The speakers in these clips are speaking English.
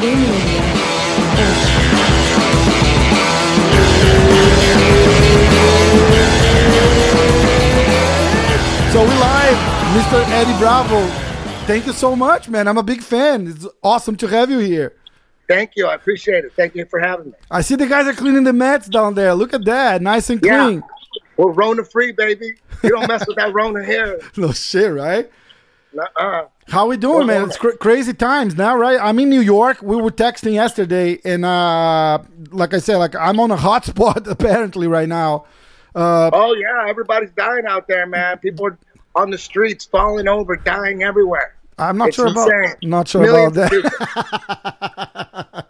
So we live, Mr. Eddie Bravo. Thank you so much, man. I'm a big fan. It's awesome to have you here. Thank you. I appreciate it. Thank you for having me. I see the guys are cleaning the mats down there. Look at that, nice and clean. Yeah. We're Rona free, baby. You don't mess with that Rona here. No shit, right? Uh-uh. How we doing, man? It's cra- crazy times now, right? I'm in New York. We were texting yesterday, and uh, like I said, like I'm on a hotspot apparently right now. Uh, Oh yeah, everybody's dying out there, man. People are on the streets, falling over, dying everywhere. I'm not It's sure about insane. not sure Millions about that.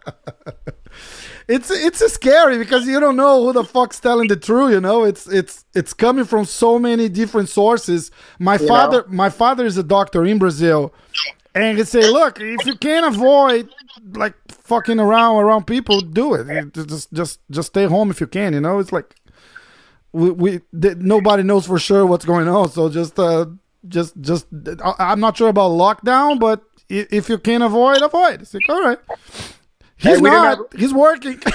it's it's scary because you don't know who the fuck's telling the truth. You know, it's it's it's coming from so many different sources. My You father, know? my father is a doctor in Brazil, and he say, look, if you can't avoid like fucking around around people, do it. Just just just stay home if you can. You know, it's like we, we th- nobody knows for sure what's going on. So just uh just just I- I'm not sure about lockdown, but if you can't avoid, avoid. It's like all right. He's we didn't have- He's working.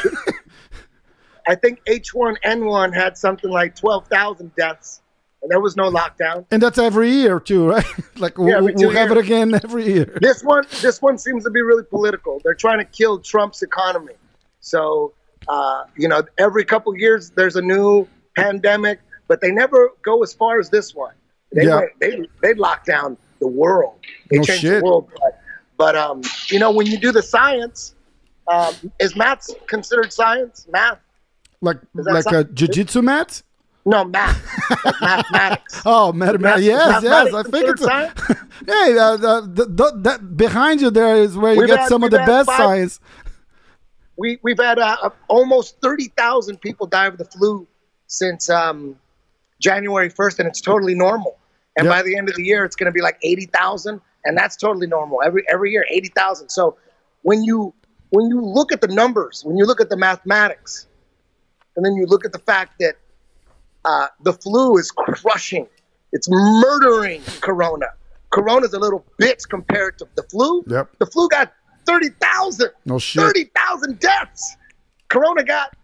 I think H1N1 had something like 12,000 deaths, and there was no lockdown. and that's every year too, right? like we'll, Yeah, every we'll have it again every year. This one, this one seems to be really political. They're trying to kill Trump's economy. So, uh, you know, every couple of years there's a new pandemic, but they never go as far as this one. They Yeah. went, they they lock down the world. They No changed shit. the world. But, but um, you know, when you do the science, um, is math considered science? Math? Like that like a jujitsu mat. No, math. like mathematics. Oh, mathematics. Math- Yes, yes. I think it's. A, hey, uh, the, the, the, that behind you there is where you We've get had- some of the best five- science. we we've had uh, uh, almost thirty thousand people die of the flu since um, January first, and it's totally normal. And Yep. by the end of the year, it's going to be like eighty thousand, and that's totally normal. Every every year, eighty thousand. So when you when you look at the numbers, when you look at the mathematics, and then you look at the fact that uh, the flu is crushing, it's murdering Corona. Corona's a little bitch compared to the flu. Yep. The flu got thirty thousand. No shit. 30,000 deaths. Corona got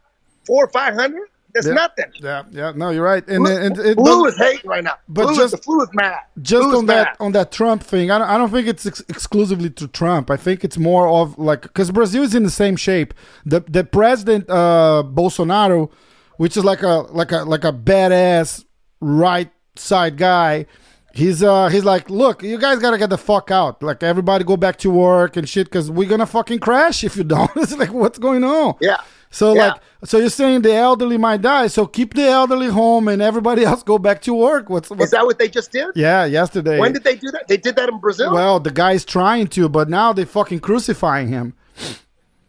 four or 500. That's Yeah. nothing. Yeah, yeah. No, you're right. And, Flu, and it, flu is hating right now. but flu, just- is, the flu is mad. just is on that mad. on that Trump thing, I don't, I don't think it's ex- exclusively to Trump. I think it's more of like because Brazil is in the same shape. The the president uh, Bolsonaro, which is like a like a like a badass right side guy. He's uh he's like, look, you guys gotta get the fuck out. Like everybody go back to work and shit, because we're gonna fucking crash if you don't. it's like what's going on? Yeah. So Yeah. like, so you're saying the elderly might die, so keep the elderly home and everybody else go back to work. What's Is that what they just did? yeah? Yesterday. When did they do that? They did that in Brazil? Well, the guy's trying to, but now they fucking crucifying him.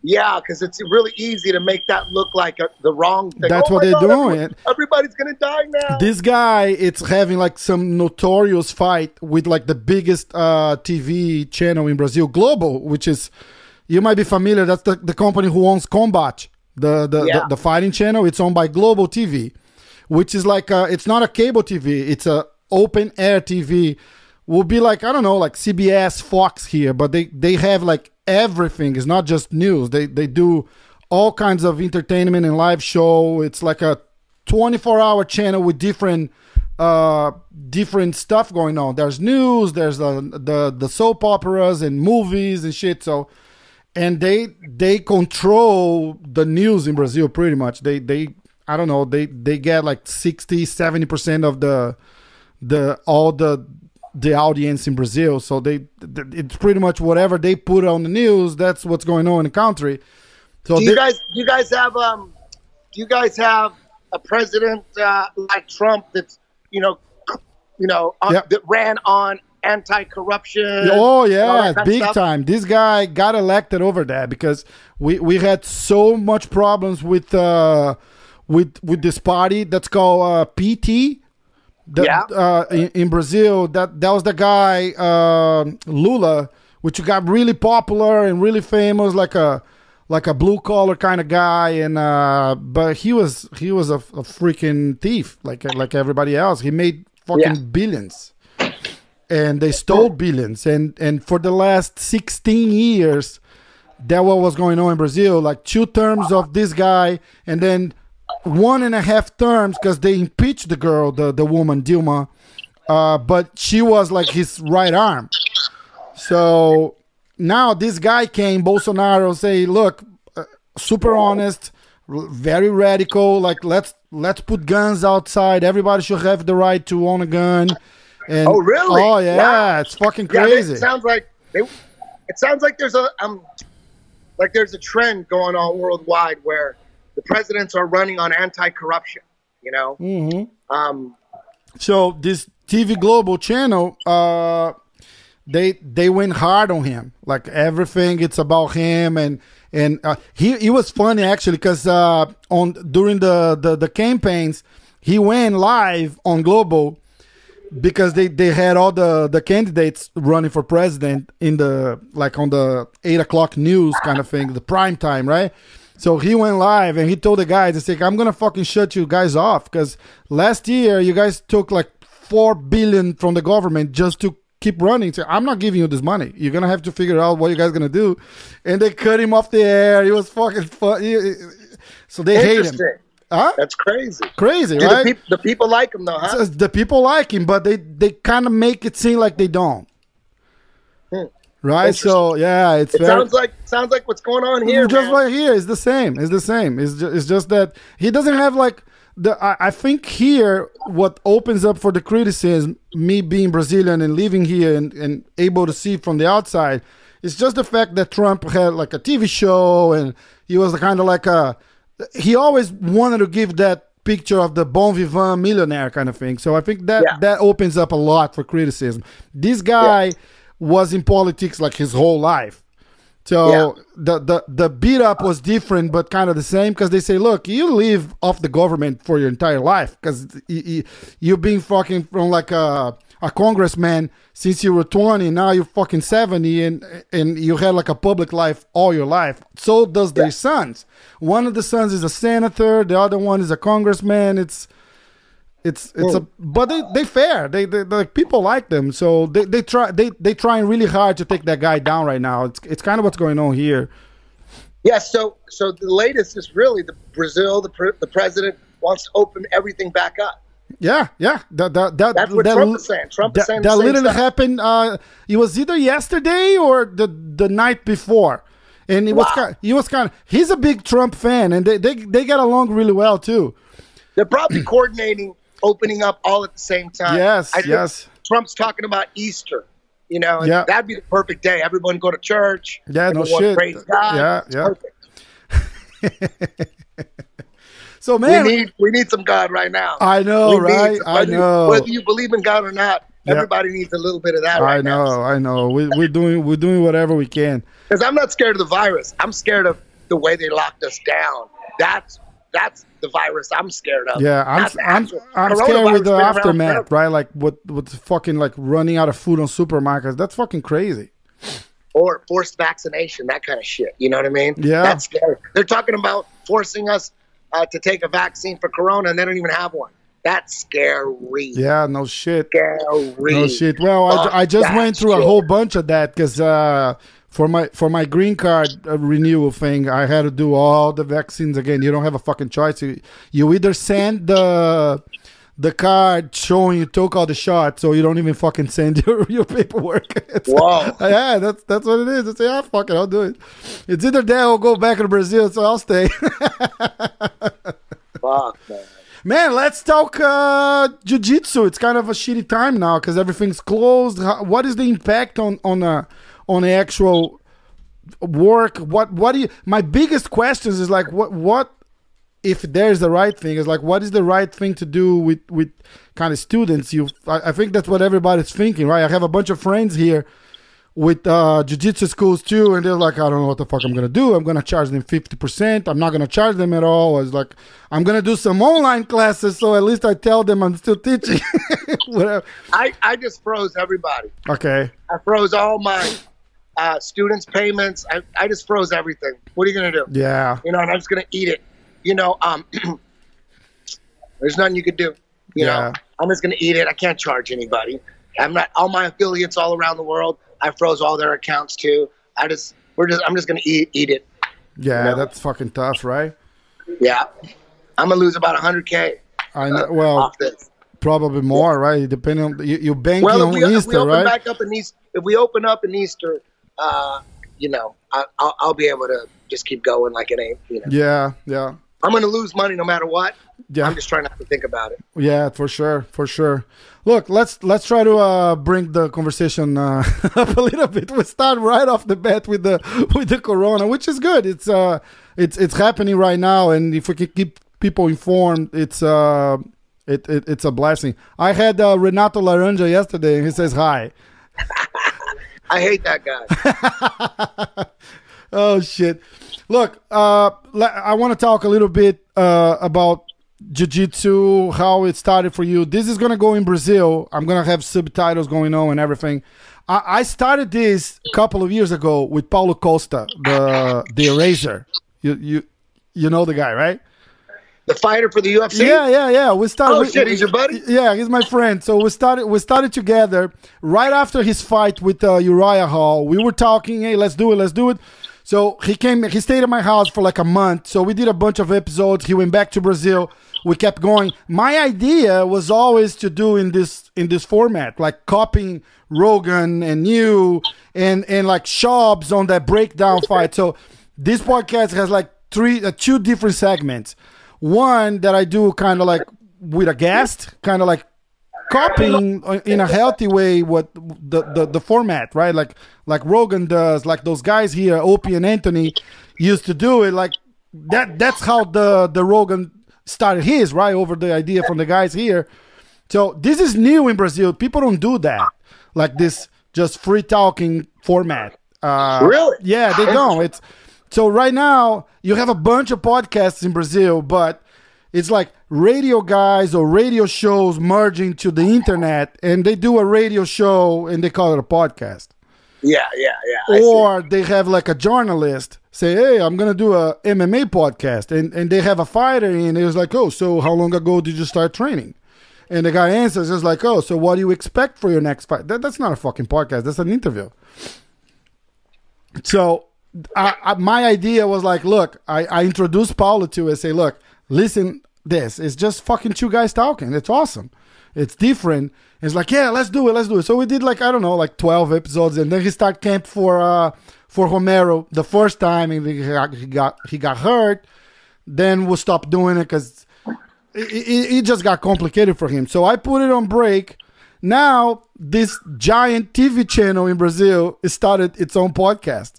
yeah, because it's really easy to make that look like a, the wrong thing. That's Oh what they're God, doing. everyone- Everybody's to die now. This guy, it's having like some notorious fight with like the biggest uh, TV channel in Brazil, Globo, which is you might be familiar. That's the, the company who owns Combat, the the, Yeah. the the fighting channel. It's owned by Globo TV, which is like uh it's not a cable TV. It's a open air TV. Will be like I don't know, like CBS, Fox here, but they they have like everything. It's not just news. They they do all kinds of entertainment and live show. It's like a 24 hour channel with different uh different stuff going on there's news there's the the the soap operas and movies and shit so and they they control the news in brazil pretty much. They they i don't know they they get like 60 70% of the the all the the audience in brazil. So they it's pretty much whatever they put on the news that's what's going on in the country. So do you they- guys do you guys have um do you guys have a president uh, like Trump that's you know you know Yep. that ran on anti-corruption Oh yeah, that kind of big stuff? time. This guy got elected over that because we we had so much problems with uh with with this party that's called uh, PT. That, Yeah. uh, in, in Brazil, that that was the guy uh, Lula, which got really popular and really famous, like a like a blue collar kind of guy, and uh, but he was he was a, a freaking thief, like like everybody else. He made fucking Yeah. billions and they stole billions and and for the last 16 years that what was going on in Brazil, like two terms of this guy, and then one and a half terms because they impeached the girl, the the woman Dilma, uh, but she was like his right arm. So now this guy came, Bolsonaro, say, look, uh, super honest, very radical. Like let's let's put guns outside. Everybody should have the right to own a gun. And, Oh, really? Oh yeah, Wow. it's fucking Yeah, crazy. it sounds like they, it sounds like there's a um, like there's a trend going on worldwide where the presidents are running on anti-corruption. You know, Mm-hmm. um, so this TV Globo channel, uh, they they went hard on him. Like everything, it's about him, and and uh, he he was funny actually because uh, on during the, the the campaigns, he went live on Globo because they they had all the the candidates running for president in the like on the eight o'clock news kind of thing, the prime time, right? So he went live and he told the guys, "It's like I'm gonna fucking shut you guys off because last year you guys took like four billion from the government just to keep running. So I'm not giving you this money. You're gonna have to figure out what you guys gonna do." And they cut him off the air. He was fucking he- So they hate him. Huh? That's crazy. Crazy, Do right? the, peop- the people like him though, huh? The people like him, but they they kind of make it seem like they don't. Hmm. Right? So yeah, it's It very sounds like sounds like what's going on here. just man. right here. It's the same. It's the same. It's just, it's just that he doesn't have like the. I, I think here what opens up for the criticism, me being Brazilian and living here and, and able to see from the outside, is just the fact that Trump had like a TV show and he was kind of like a. He always wanted to give that picture of the bon vivant millionaire kind of thing. So I think that Yeah. that opens up a lot for criticism. This guy was in politics like his whole life. So Yeah. the, the the beat up was different, but kind of the same because they say, look, you live off the government for your entire life because you, you, you've been fucking from like a a congressman since you were 20. Now you're fucking 70, and and you had like a public life all your life. So does their sons. One of the sons is a senator, the other one is a congressman. It's it's it's a but they they fair they, they like people like them so they, they try they they trying really hard to take that guy down right now it's it's kind of what's going on here Yeah, so so the latest is really the Brazil. The pre- the president wants to open everything back up. Yeah yeah that that, that That's what that, Trump is saying. Trump is that, saying that literally stuff. happened uh it was either yesterday or the the night before and it was kind he was kind of he's a big trump fan and they they, they get along really well too They're probably coordinating opening up all at the same time. Yes, I yes. Trump's talking about Easter. You know, and Yeah. that'd be the perfect day. Everyone go to church. Yeah, no shit. Praise God. Yeah, It's yeah. Perfect. so man, We need we need some God right now. i know We right some- i you- know whether you believe in God or not. Yeah. Everybody needs a little bit of that i right know now. i know I know. we, we're doing we're doing whatever we can Because I'm not scared of the virus. I'm scared of the way they locked us down. That's that's the virus I'm scared of. Yeah, I'm I'm, I'm scared with the aftermath, right? Like what what's fucking like running out of food on supermarkets. That's fucking crazy. or forced vaccination, that kind of shit. You know what I mean? Yeah. That's scary. They're talking about forcing us uh, to take a vaccine for corona, and they don't even have one. That's scary. Yeah, no shit. Scary. No shit. Well, I, I just went through a whole bunch of that because uh, for my for my green card uh, renewal thing, I had to do all the vaccines again. You don't have a fucking choice. You, you either send the the card showing you took all the shots, so you don't even fucking send your, your paperwork. It's- Whoa. yeah, that's that's what it is. It's yeah, fuck it, I'll do it. It's either that or go back to Brazil, so I'll stay. Fuck, man. Man, let's talk uh, jiu-jitsu. It's kind of a shitty time now because everything's closed. How, what is the impact on on uh, on the actual work? What what do you? My biggest questions is like what what if there's the right thing is like what is the right thing to do with with kind of students? You, I, I think that's what everybody's thinking, right? I have a bunch of friends here with uh, jiu-jitsu schools too and they're like i don't know what the fuck i'm gonna do i'm gonna charge them 50% i'm not gonna charge them at all it's like i'm gonna do some online classes so at least i tell them i'm still teaching whatever I, I just froze everybody. okay I froze all my uh, students' payments. I, I just froze everything. What are you going to do? yeah You know, and I'm just going to eat it. You know, um, there's nothing you could do. You Yeah. know, I'm just going to eat it. I can't charge anybody. I'm not, all my affiliates all around the world, I froze all their accounts too. I just, we're just I'm just gonna eat eat it. Yeah, No. that's fucking tough, right? Yeah, I'm gonna lose about 100k I know. Well, off this. probably more, right? Depending on you, you banking Well, if on we, if we Easter, open right? back up in East, if we open up in Easter, uh, you know, I, I'll, I'll be able to just keep going like it ain't. You know, Yeah, yeah, I'm gonna lose money no matter what. yeah. I'm just trying not to think about it. Yeah, for sure, for sure. Look, let's let's try to uh, bring the conversation uh, up a little bit. We start right off the bat with the with the corona, which is good. It's uh, it's it's happening right now, and if we can keep people informed, it's uh, it, it it's a blessing. I had uh, Renato Laranja yesterday, and he says hi. I hate that guy. Oh shit! Look, uh, I want to talk a little bit uh, about jiu-jitsu, how it started for you. This is gonna go in Brazil. I'm gonna have subtitles going on and everything. I, I started this a couple of years ago with Paulo Costa, the the Eraser. You you you know the guy, right? the fighter for the UFC. Yeah, yeah, yeah. We started. Oh, shit, he's your buddy? Yeah, he's my friend. So we started. We started together right after his fight with uh, Uriah Hall. We were talking. Hey, let's do it. Let's do it. So he came. He stayed at my house for like a month. So we did a bunch of episodes. He went back to Brazil. We kept going. My idea was always to do in this in this format, like copying Rogan and you and and like Schaub's on that breakdown fight. So this podcast has like three, uh, two different segments. One that I do kind of like with a guest, kind of like copying in a healthy way what the, the the format, right? Like like Rogan does, like those guys here, Opie and Anthony used to do it. Like that. That's how the the Rogan started his right over the idea from the guys here. So this is new in Brazil. People don't do that, like this just free talking format. Uh, Really? Yeah, they don't. It's so right now you have a bunch of podcasts in Brazil, but it's like radio guys or radio shows merging to the internet, and they do a radio show and they call it a podcast. Yeah, yeah, yeah. Or they have like a journalist say, "Hey, I'm gonna do a MMA podcast," and and they have a fighter in. It was like, "Oh, so how long ago did you start training?" And the guy answers, "It's like, oh, so what do you expect for your next fight?" That, that's not a fucking podcast. That's an interview. So, I, I, my idea was like, look, I, I introduced Paulo to it. Say, look, listen, this it's just fucking two guys talking. It's awesome. It's different. It's like, yeah, let's do it, let's do it. So we did like I don't know, like twelve episodes, and then he started camp for uh for Romero the first time, and he got he got, he got hurt. Then we stopped doing it because it, it, it just got complicated for him. So I put it on break. Now this giant TV channel in Brazil started its own podcast,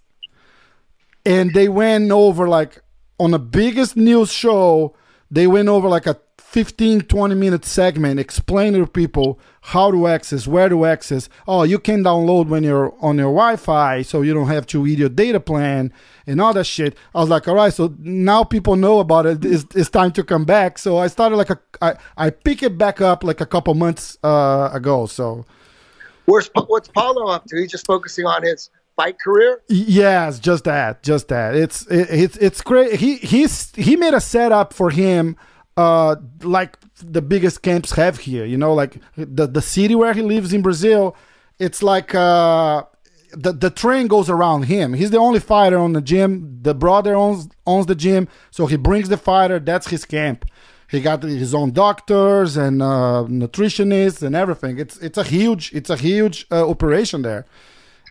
and they went over like on the biggest news show. They went over like a 15 20 minute segment explaining to people how to access where to access oh you can download when you're on your wi-fi so you don't have to eat your data plan and all that shit i was like all right so now people know about it it's, it's time to come back so i started like a i, I pick it back up like a couple months uh, ago so Where's what's Paulo up to? He's just focusing on his fight career. Yes, just that, just that. It's it, it's it's great. He he's he made a setup for him, uh, like the biggest camps have here. You know, like the the city where he lives in Brazil. It's like uh, the the train goes around him. He's the only fighter on the gym. The brother owns owns the gym, so he brings the fighter. That's his camp. He got his own doctors and uh, nutritionists and everything. It's it's a huge it's a huge uh, operation there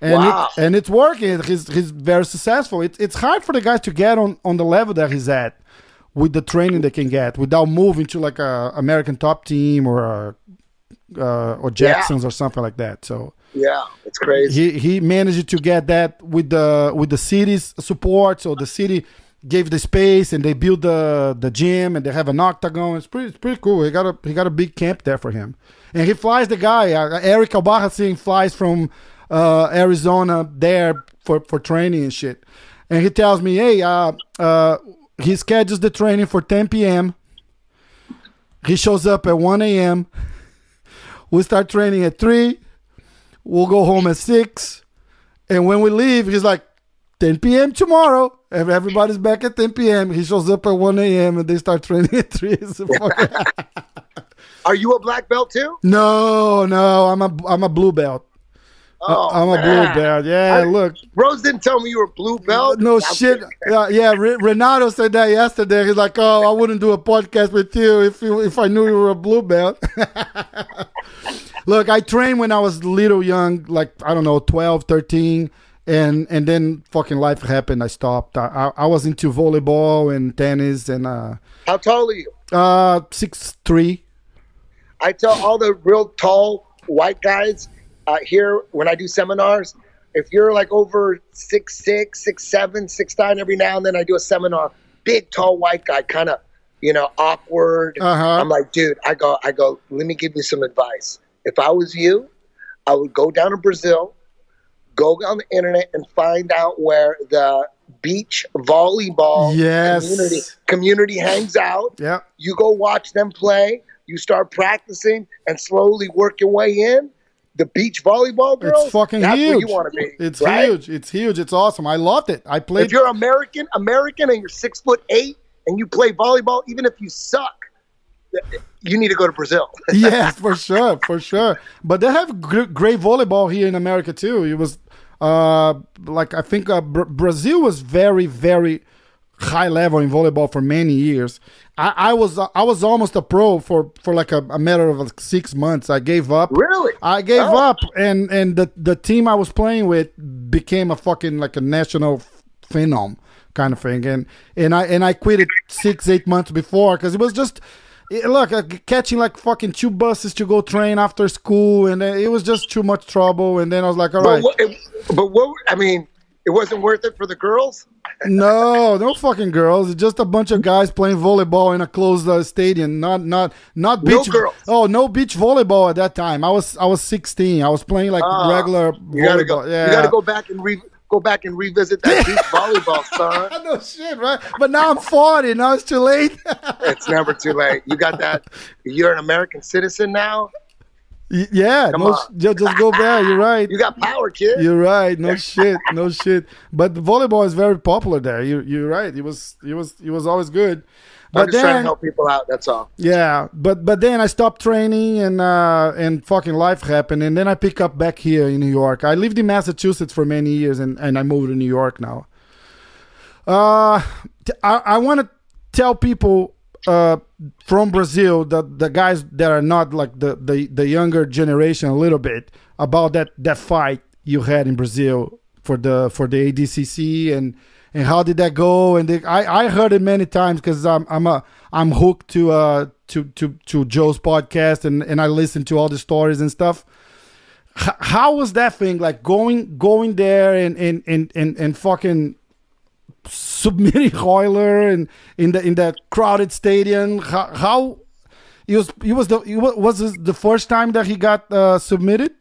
and Wow. it, and it's working. He's he's very successful. It's it's hard for the guys to get on on the level that he's at with the training they can get without moving to like a American top team or a, uh, or Jacksons or something like that. So Yeah, it's crazy. he he managed to get that with the with the city's support. So the city gave the space and they built the the gym and they have an octagon. It's pretty it's pretty cool. He got a he got a big camp there for him, and he flies the guy. Uh, Eric Albarracin flies from uh, Arizona there for for training and shit. And he tells me, hey, uh, uh, he schedules the training for 10 p.m. He shows up at 1 a.m. We start training at 3. We'll go home at 6. And when we leave, he's like, 10 p.m. tomorrow. And everybody's back at 10 p.m. He shows up at 1 a.m. and they start training at 3. It's a fucking- Are you a black belt too? no, no, I'm a, I'm a blue belt. Oh, I'm a man. blue belt. Yeah, I- look. Rose didn't tell me you were blue belt. No I'm shit. Yeah, yeah. Re- Renato said that yesterday. He's like, "Oh, I wouldn't do a podcast with you if you, if I knew you were a blue belt." Look, I trained when I was little young, like I don't know, 12, 13, and and then fucking life happened. I stopped. I, I, I was into volleyball and tennis and uh How tall are you? uh six three. I tell all the real tall white guys uh, here when I do seminars, if you're like over six six, six seven, six nine, every now and then I do a seminar. Big tall white guy, kind of, you know, awkward. Uh-huh. I'm like, dude, I go, I go. Let me give you some advice. If I was you, I would go down to Brazil, go on the internet and find out where the beach volleyball Yes. community community hangs out Yeah. you go watch them play, you start practicing and slowly work your way in. The beach volleyball girls, It's fucking that's huge. where you want to be. It's right? huge. It's huge. It's awesome. I loved it. I played If you're American, American, and you're six foot eight, and you play volleyball, even if you suck, you need to go to Brazil. yes, for sure, for sure. But they have great volleyball here in America too. It was uh, like I think uh, Br- Brazil was very, very high level in volleyball for many years. I, I was I was almost a pro for for like a, a matter of like six months. I gave up. Really? I gave Oh. up, and and the the team I was playing with became a fucking like a national phenom kind of thing, and and I and I quit it six eight months before because it was just. it- Look, uh, catching like fucking two buses to go train after school, and uh, it was just too much trouble. And then I was like, all But, right, what, but what? I mean, it wasn't worth it for the girls. No, no fucking girls. It's just a bunch of guys playing volleyball in a closed uh, stadium. Not, not, not No beach. girls. Oh, no beach volleyball at that time. I was, I was 16. I was playing like Ah, regular You gotta volleyball. go. Yeah. You gotta go back and re, go back and revisit that beach volleyball, son. no shit, right? But now I'm 40. Now it's too late. It's never too late. You got that. You're an American citizen now. Yeah, Come no, just, just go back. You're right. You got power, kid. You're right. No shit. No shit. But volleyball is very popular there. You, you're right. It was, it was, it was always good. I'm But just trying to help people out. That's all. Yeah, but but then I stopped training and uh, and fucking life happened, and then I pick up back here in New York. I lived in Massachusetts for many years, and, and I moved to New York now. Uh, I I want to tell people uh from Brazil the the guys that are not like the the the younger generation a little bit about that that fight you had in Brazil for the for the ADCC and and how did that go? And they, I I heard it many times because I'm I'm a I'm hooked to uh to to to Joe's podcast and and I listen to all the stories and stuff. H- how was that thing like going going there and and and and, and fucking submitting Hoyler and in the in that crowded stadium? How, how was it was the wa- was the first time that he got uh, submitted?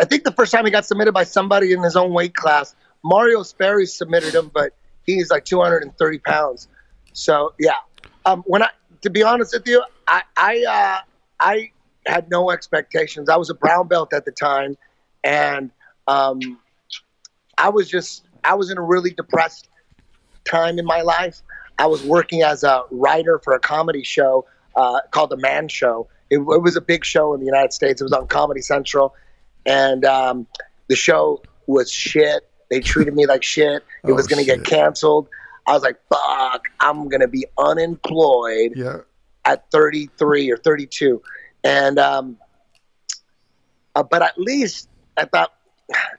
I think the first time he got submitted by somebody in his own weight class, Mario Sperry submitted him, but he's like 230 pounds. So yeah, um, when I to be honest with you, I I uh, I had no expectations. I was a brown belt at the time, and um, I was just I was in a really depressed time in my life. I was working as a writer for a comedy show uh, called The Man Show. It, it was a big show in the United States. It was on Comedy Central, and um, the show was shit. They treated me like shit. It Oh, was going to get canceled. I was like, "Fuck! I'm going to be unemployed." Yeah. at 33 or 32 and um uh, but at least i thought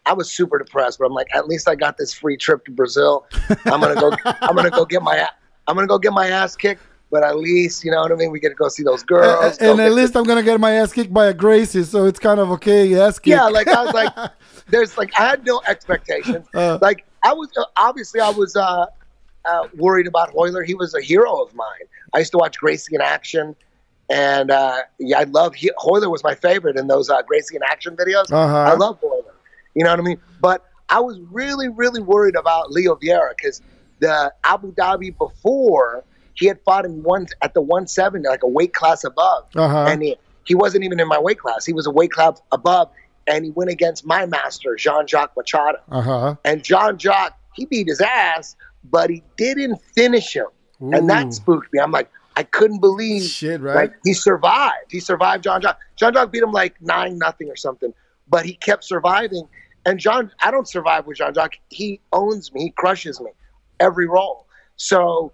i was super depressed but i'm like at least i got this free trip to brazil i'm gonna go i'm gonna go get my i'm gonna go get my ass kicked but at least you know what i mean we get to go see those girls and, and at least I'm gonna get my ass kicked by a Gracie, so it's kind of okay. Ass kick. yeah like i was like there's like i had no expectations Uh. like i was obviously i was uh uh, worried about Hoyler. He was a hero of mine. I used to watch Gracie in action, and uh, yeah, I love he, Hoyler was my favorite in those uh, Gracie in action videos. Uh-huh. I love Hoyler. You know what I mean? But I was really, really worried about Leo Vieira because the Abu Dhabi before he had fought in one at the 170, like a weight class above, Uh-huh. and he, he wasn't even in my weight class. He was a weight class above, and he went against my master, Jean Jacques Machado. Uh huh. And Jean Jacques he beat his ass, but he didn't finish him. And that spooked me. I'm like, I couldn't believe Shit, right? like he survived. He survived Jean Jacques. Jean Jacques beat him like nine nothing or something. but he kept surviving. And John, I don't survive with Jean Jacques. He owns me. He crushes me every role. So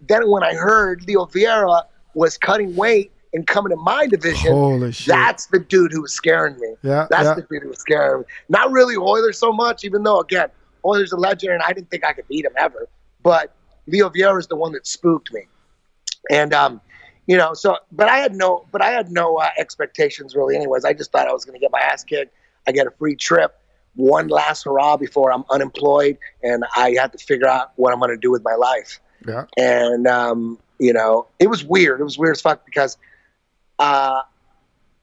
then when I heard Leo Vieira was cutting weight and coming to my division, Holy shit. that's the dude who was scaring me. Yeah, that's yeah. the dude who was scaring me. Not really Royler so much, even though again, Royler's a legend, and I didn't think I could beat him ever. But Leo Vieira is the one that spooked me, and um, you know, so but I had no, but I had no uh, expectations really. Anyways, I just thought I was going to get my ass kicked. I get a free trip, one last hurrah before I'm unemployed, and I have to figure out what I'm going to do with my life Yeah. and um, you know it was weird. It was weird as fuck because uh,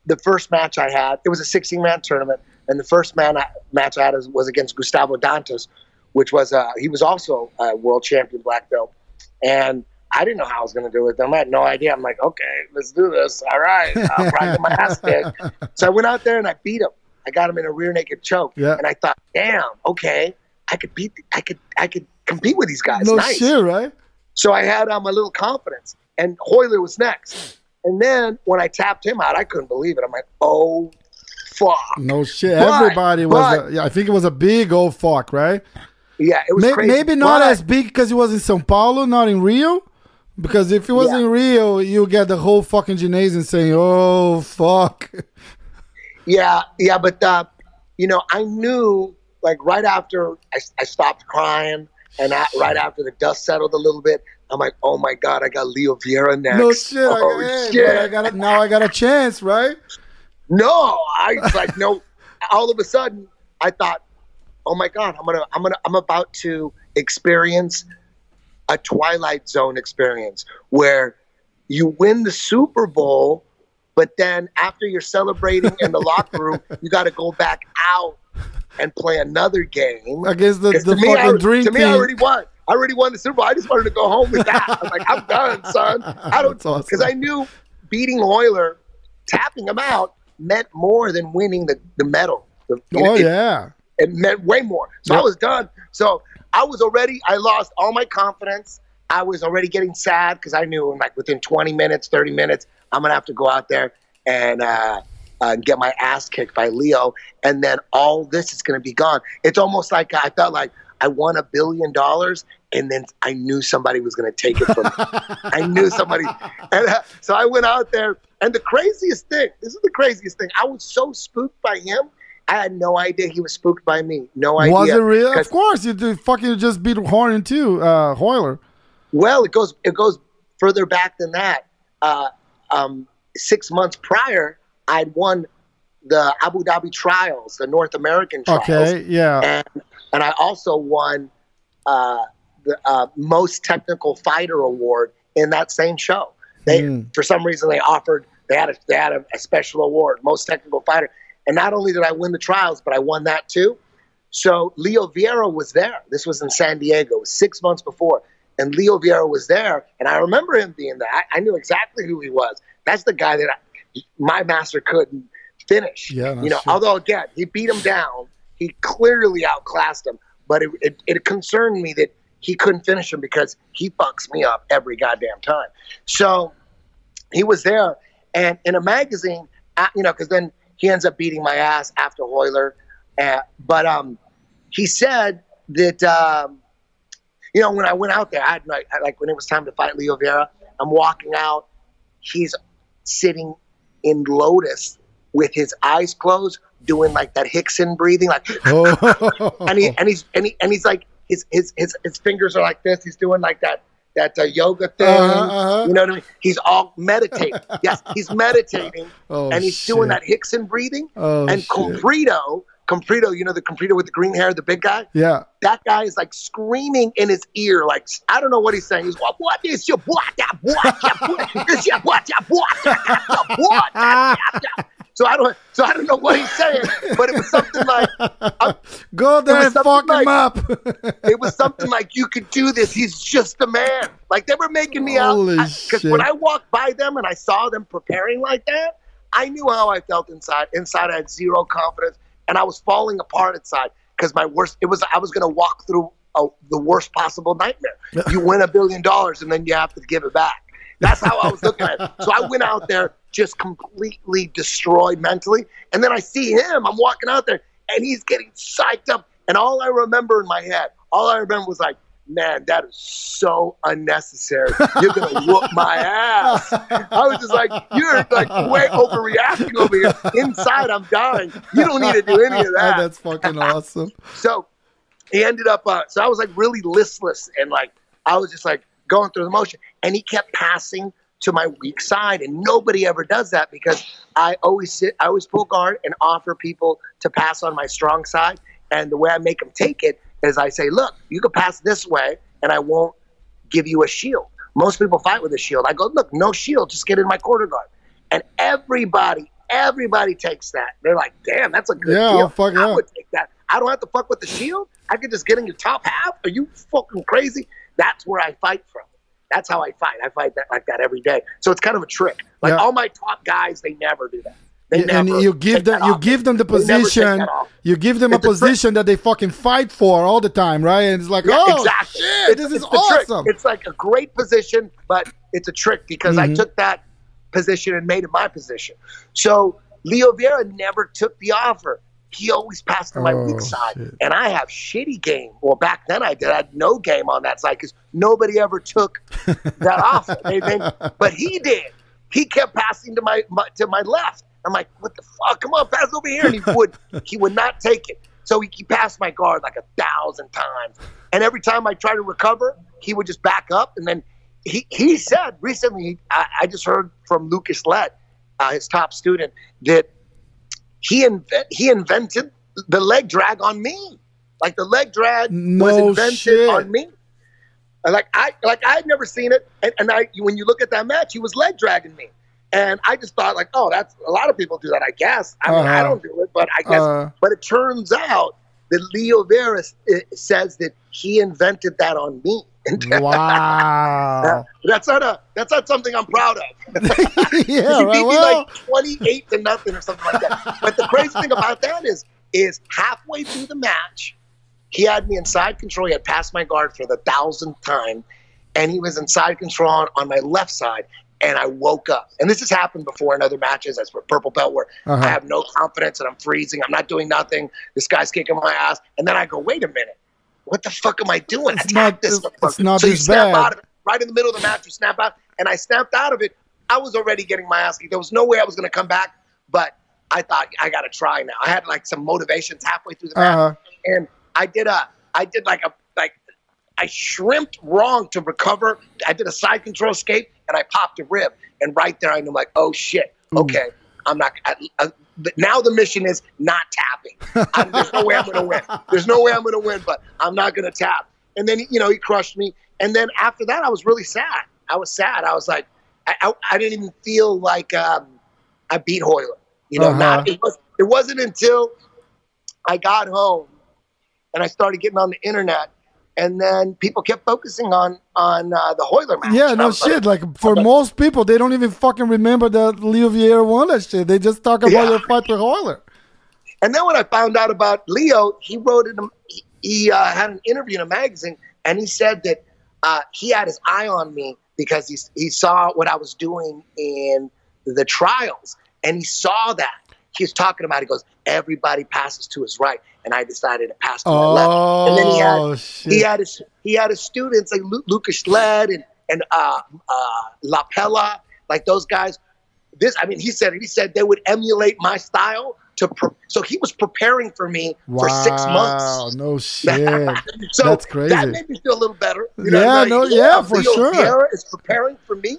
the first match I had it was a 16 man tournament, and the first man I, match I had was, was against Gustavo Dantas, which was uh, he was also a world champion black belt, and I didn't know how I was going to do it. I had no idea. I'm like, okay, let's do this. All right, I'll get my ass kicked. So I went out there and I beat him. I got him in a rear naked choke, Yeah. and I thought, damn, okay, I could beat, I could, I could compete with these guys. No nice. shit, right? So I had um, a little confidence, and Hoyler was next. And then when I tapped him out, I couldn't believe it. I'm like, oh, fuck. No shit. But- Everybody was. but- a, yeah, I think it was a big old fuck, right? Yeah, it was May- crazy. maybe not But- as big because it was in Sao Paulo, not in Rio. Because if it was Yeah. in Rio, you get the whole fucking gymnasium saying, "Oh fuck." Yeah, yeah, but uh, you know, I knew like right after I, I stopped crying, and I, right after the dust settled a little bit, I'm like, oh my god, I got Leo Vieira next. No shit. Oh I, hey, shit. I got a, now I got a chance, right? No, I was like, no. All of a sudden, I thought, oh my god, I'm gonna, I'm gonna, I'm about to experience a Twilight Zone experience where you win the Super Bowl, but then after you're celebrating in the locker room, you got to go back out and play another game. Against the, the to me, fucking I, dream to me. I already won. I already won the Super Bowl. I just wanted to go home with that. I'm like, I'm done, son. I don't That's awesome. because I knew beating Royler, tapping him out meant more than winning the the medal. The- oh it, yeah. it meant way more. So I was done. So I was already. I lost all my confidence. I was already getting sad because I knew, like within 20 minutes, 30 minutes, I'm gonna have to go out there and uh, uh, get my ass kicked by Leo, and then all this is gonna be gone. It's almost like I felt like I won a billion dollars, and then I knew somebody was gonna take it from me. I knew somebody, and uh, so I went out there. And the craziest thing, this is the craziest thing. I was so spooked by him. I had no idea he was spooked by me. No idea. Was it real? Of course, you did fucking just beat Horn too, uh, Hoyler. Well, it goes it goes further back than that. Uh, um, six months prior, I'd won the Abu Dhabi trials, the North American trials, Okay, yeah. and and I also won uh, the uh, most technical fighter award in that same show. They Mm. for some reason they offered they had a, they had a, a special award, most technical fighter, and not only did I win the trials, but I won that too. So Leo Vieira was there. This was in San Diego, six months before, and Leo Vieira was there, and I remember him being there. I, I knew exactly who he was. That's the guy that I, my master couldn't finish. Yeah, you know. shit. Although again, he beat him down. He clearly outclassed him, but it, it, it concerned me that he couldn't finish him because he fucks me up every goddamn time. So he was there, and in a magazine, you know, because then he ends up beating my ass after Hoyler. Uh, but um, he said that um, you know when I went out there, I had like, like when it was time to fight Leo Vieira, I'm walking out. He's sitting in lotus with his eyes closed, doing like that Rickson breathing, like Oh. and he and he's and he and he's like his his his, his fingers are like this. He's doing like that that uh, yoga thing. Uh-huh, uh-huh. You know what I mean? He's all meditating. yes, he's meditating, Oh, and he's doing shit. that Rickson breathing. Oh, and shit. Comprido, you know the Comprido with the green hair, the big guy. yeah. That guy is like screaming in his ear, like I don't know what he's saying. He's what? What is your what? That what? That what? This your what? So I don't. So I don't know what he's saying, but it was something like. uh, Go there and fuck something him up. it was something like you could do this. He's just a man. Like they were making me out because when I walked by them and I saw them preparing like that, I knew how I felt inside. Inside, I had zero confidence, and I was falling apart inside because my worst. It was I was going to walk through a, the worst possible nightmare. You win a billion dollars and then you have to give it back. That's how I was looking at it. So I went out there just completely destroyed mentally. And then I see him, I'm walking out there, and he's getting psyched up. And all I remember in my head, all I remember was like, man, that is so unnecessary. You're gonna whoop my ass. I was just like, you're like way overreacting over here. Inside, I'm dying. You don't need to do any of that. That's fucking awesome. So he ended up. Uh, so I was like really listless and like I was just like going through the motion, and he kept passing to my weak side, and nobody ever does that because I always sit, I always pull guard and offer people to pass on my strong side, and the way I make them take it is I say, look, you can pass this way, and I won't give you a shield. Most people fight with a shield. I go, look, no shield, just get in my quarter guard, and everybody. Everybody takes that. They're like, "Damn, that's a good Yeah, deal. Fuck I yeah. would take that. I don't have to fuck with the shield. I could just get in your top half. Are you fucking crazy? That's where I fight from. That's how I fight. I fight that like that every day. So it's kind of a trick. Like Yeah. all my top guys, they never do that. They and you give them you give them the They never take position you give them a It's a trick. position that they fucking fight for all the time right and it's like Yeah, oh exactly. shit It's- this is the trick. awesome It's like a great position, but it's a trick because I Mhm. took that position and made it my position. So Leo Vieira never took the offer. He always passed to my Oh, weak side. shit. And I have shitty game. Well, back then I did. I had no game on that side because nobody ever took that offer. They, they, but he did. He kept passing to my, my to my left. I'm like, what the fuck? Come on, pass over here. And he would he would not take it. So he, he passed my guard like a thousand times. And every time I tried to recover, he would just back up. And then he, he said recently, I, I just heard from Lucas Leite, uh, his top student, that he invent, he invented the leg drag on me. Like the leg drag was invented shit. on me. Like I like I had never seen it, and, and I when you look at that match, he was leg dragging me, and I just thought like, oh, that's a lot of people do that. I guess I mean I Uh-huh. don't do it, but I guess. Uh, but it turns out that Leo Vieira uh, says that he invented that on me. Wow that's not a that's not something I'm proud of. yeah he right beat me like 28 to nothing or something like that. but the crazy thing about that is, is halfway through the match, he had me in side control. He had passed my guard for the thousandth time, and he was in side control on, on my left side. And I woke up. And this has happened before in other matches as for Purple Belt where Uh-huh. I have no confidence and I'm freezing. I'm not doing nothing. This guy's kicking my ass. And then I go, wait a minute. What the fuck am I doing? It's Attack not- this it's- it's not so you snap bad. out of it. Right in the middle of the match, you snap out. And I snapped out of it. I was already getting my ass kicked. There was no way I was going to come back. But I thought, I got to try now. I had like some motivations halfway through the match uh-huh. and I did a I did like a like I shrimped wrong to recover. I did a side control escape and I popped a rib. And right there, I knew like, oh shit, Ooh. okay, I'm not. I, I, now the mission is not tapping. I'm, there's no way I'm going to win. There's no way I'm going to win, but I'm not going to tap. And then you know he crushed me. And then after that, I was really sad. I was sad. I was like, I, I, I didn't even feel like um, I beat Hoyler. You know, Uh-huh. not, it, was, it wasn't until I got home and I started getting on the internet, and then people kept focusing on on uh, the Hoyler match. yeah no was like, shit like for okay. most people they don't even fucking remember that Leo Vieira won that shit they just talk about Yeah. your fight with Hoyler And then when I found out about Leo, he wrote in a, he, he uh, had an interview in a magazine, and he said that uh, he had his eye on me because he he saw what I was doing in the trials, and he saw that. He was talking about. It. He goes, everybody passes to his right, and I decided to pass to my left. oh And then he had shit he had his he had his students like Lu- Lucas Leite and and uh, uh, La Pella, like those guys. This, I mean, he said he said they would emulate my style to. Pre- so he was preparing for me for six Wow, months. no shit so That's crazy. That made me feel a little better. Yeah, like, no, yeah, for Leo sure. Vieira is preparing for me.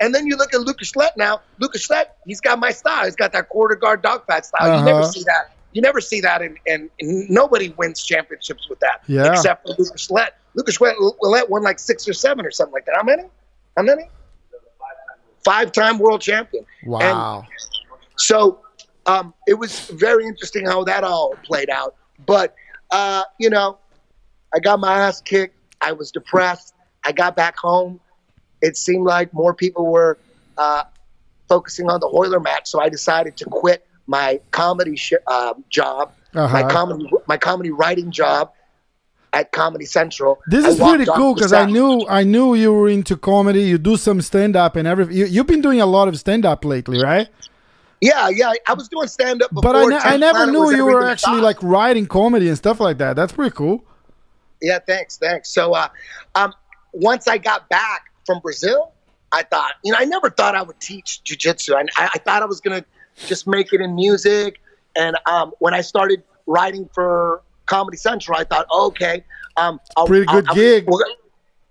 And then you look at Lucas Leite now. Lucas Leite, he's got my style. He's got that quarter guard dogfight style. You never Uh-huh. see that. You never see that, and and nobody wins championships with that, Yeah. except for Lucas Leite. Lucas Leite Leite won like six or seven or something like that. How many? How many? Five-time world champion. wow So um, it was very interesting how that all played out. But uh, you know, I got my ass kicked. I was depressed. I got back home. It seemed like more people were uh, focusing on the Hoyler match, so I decided to quit my comedy sh- uh, job, my Uh-huh. comedy my comedy writing job, at Comedy Central. This is pretty cool because I knew I knew you were into comedy. You do some stand up and everything. You, you've been doing a lot of stand up lately, right? Yeah, yeah. I was doing stand up. But I, ne- I never knew you were actually like writing comedy and stuff like that. That's pretty cool. Yeah, thanks, thanks. So, uh, um, once I got back from Brazil, I thought, you know, I never thought I would teach jujitsu. I, I, I thought I was gonna just make it in music. And um, when I started writing for Comedy Central, I thought, okay, um, I'll, Pretty good I'll- I'll- gig.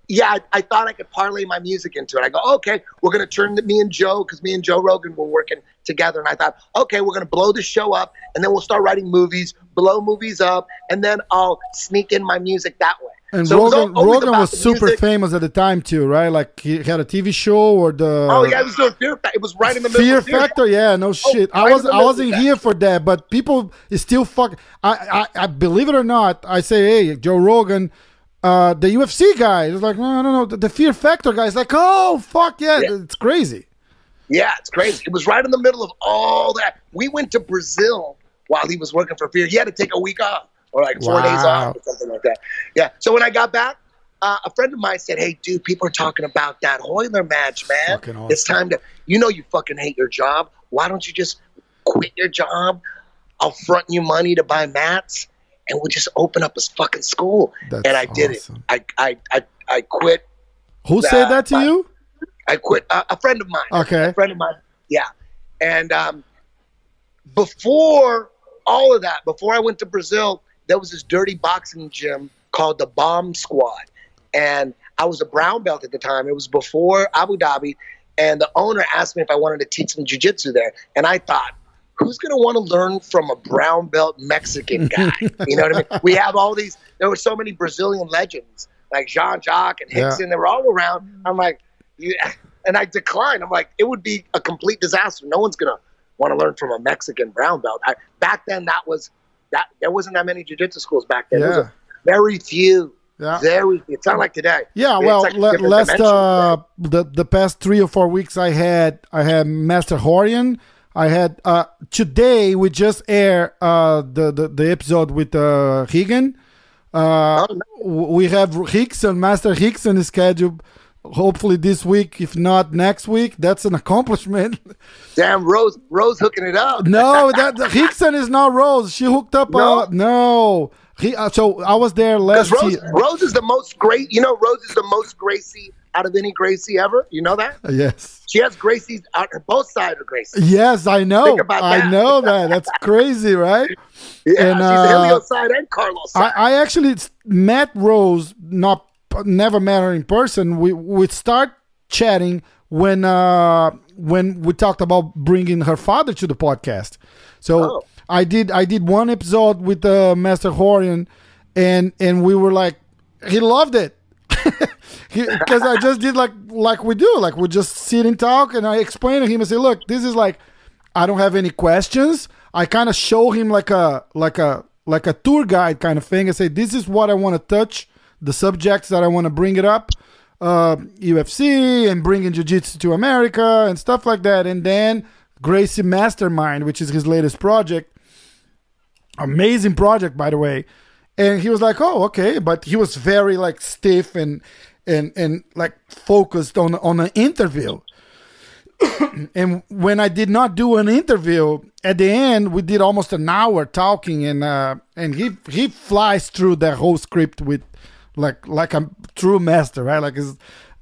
yeah, I, I thought I could parlay my music into it. I go, okay, we're gonna turn to me and Joe because me and Joe Rogan were working together, and I thought, okay, we're gonna blow the show up, and then we'll start writing movies, blow movies up, and then I'll sneak in my music that way. And So it was Rogan, Rogan was super music. famous at the time too, right? Like he had a TV show or the Oh yeah, it was doing Fear Factor. It was right in the middle. Fear of Fear Factor, yeah, no shit. I right was I wasn't here for that, but people is still fuck. I, I I believe it or not, I say, hey, Joe Rogan, uh, the UFC guy is like, no, no, no, the, the Fear Factor guy is like, oh fuck yeah, Yeah. it's crazy. Yeah, it's crazy. It was right in the middle of all that. We went to Brazil while he was working for Fear. He had to take a week off or like four days off or something like that. Yeah. So when I got back, uh, a friend of mine said, "Hey, dude, people are talking about that Royler match, man. Awesome. It's time to. You know, you fucking hate your job. Why don't you just quit your job? I'll front you money to buy mats, and we'll just open up a fucking school." That's and I did awesome. it. I, I, I, I quit. Who said that to Uh, you? I quit. Uh, a friend of mine. Okay. A friend of mine. Yeah. And um, before all of that, before I went to Brazil, there was this dirty boxing gym called the Bomb Squad. And I was a brown belt at the time. It was before Abu Dhabi. And the owner asked me if I wanted to teach some jiu-jitsu there. And I thought, who's going to want to learn from a brown belt Mexican guy? you know what I mean? We have all these, there were so many Brazilian legends like Jean Jacques and Yeah. Rickson. They were all around. I'm like, yeah. And I declined. I'm like, it would be a complete disaster. No one's going to want to learn from a Mexican brown belt. I, back then, that was, that there wasn't that many jiu-jitsu schools back then. There was Yeah. very few. Yeah. Very. It's not like today. Yeah, It's well, like le- last uh, the the past three or four weeks, I had I had Master Rorion. I had uh, today we just air uh, the, the the episode with uh, Higgin. Uh, Oh, no. we have Rickson, Master Rickson is scheduled. Hopefully this week, if not next week. That's an accomplishment. Damn, Rose, Rose hooking it up. no, that Rickson is not Rose. She hooked up. No? Uh, no. He, uh, so I was there last Rose, year. Rose is the most great. You know, Rose is the most Gracie out of any Gracie ever. You know that? Yes. She has Gracie's out both sides of Gracie. Yes, I know. I know that. That's crazy, right? Yeah, And, she's uh, Helio side and Carlos I, side. I actually met Rose, not never met her in person. We we start chatting when uh when we talked about bringing her father to the podcast. So Oh. I did I did one episode with uh, Master Rorion, and and we were like, he loved it. Because I just did like like we do, like we just sit and talk, and I explain to him and say, "Look, this is like, I don't have any questions. I kind of show him like a like a like a tour guide kind of thing. I say, this is what I want to touch, the subjects that I want to bring it up, uh, UFC and bringing jiu-jitsu to America and stuff like that. And then Gracie Mastermind, which is his latest project, amazing project by the way. And he was like oh okay. But he was very like stiff and and and like focused on on an interview. And when i did not do an interview at the end we did almost an hour talking and uh and he he flies through the whole script with like like a true master right like his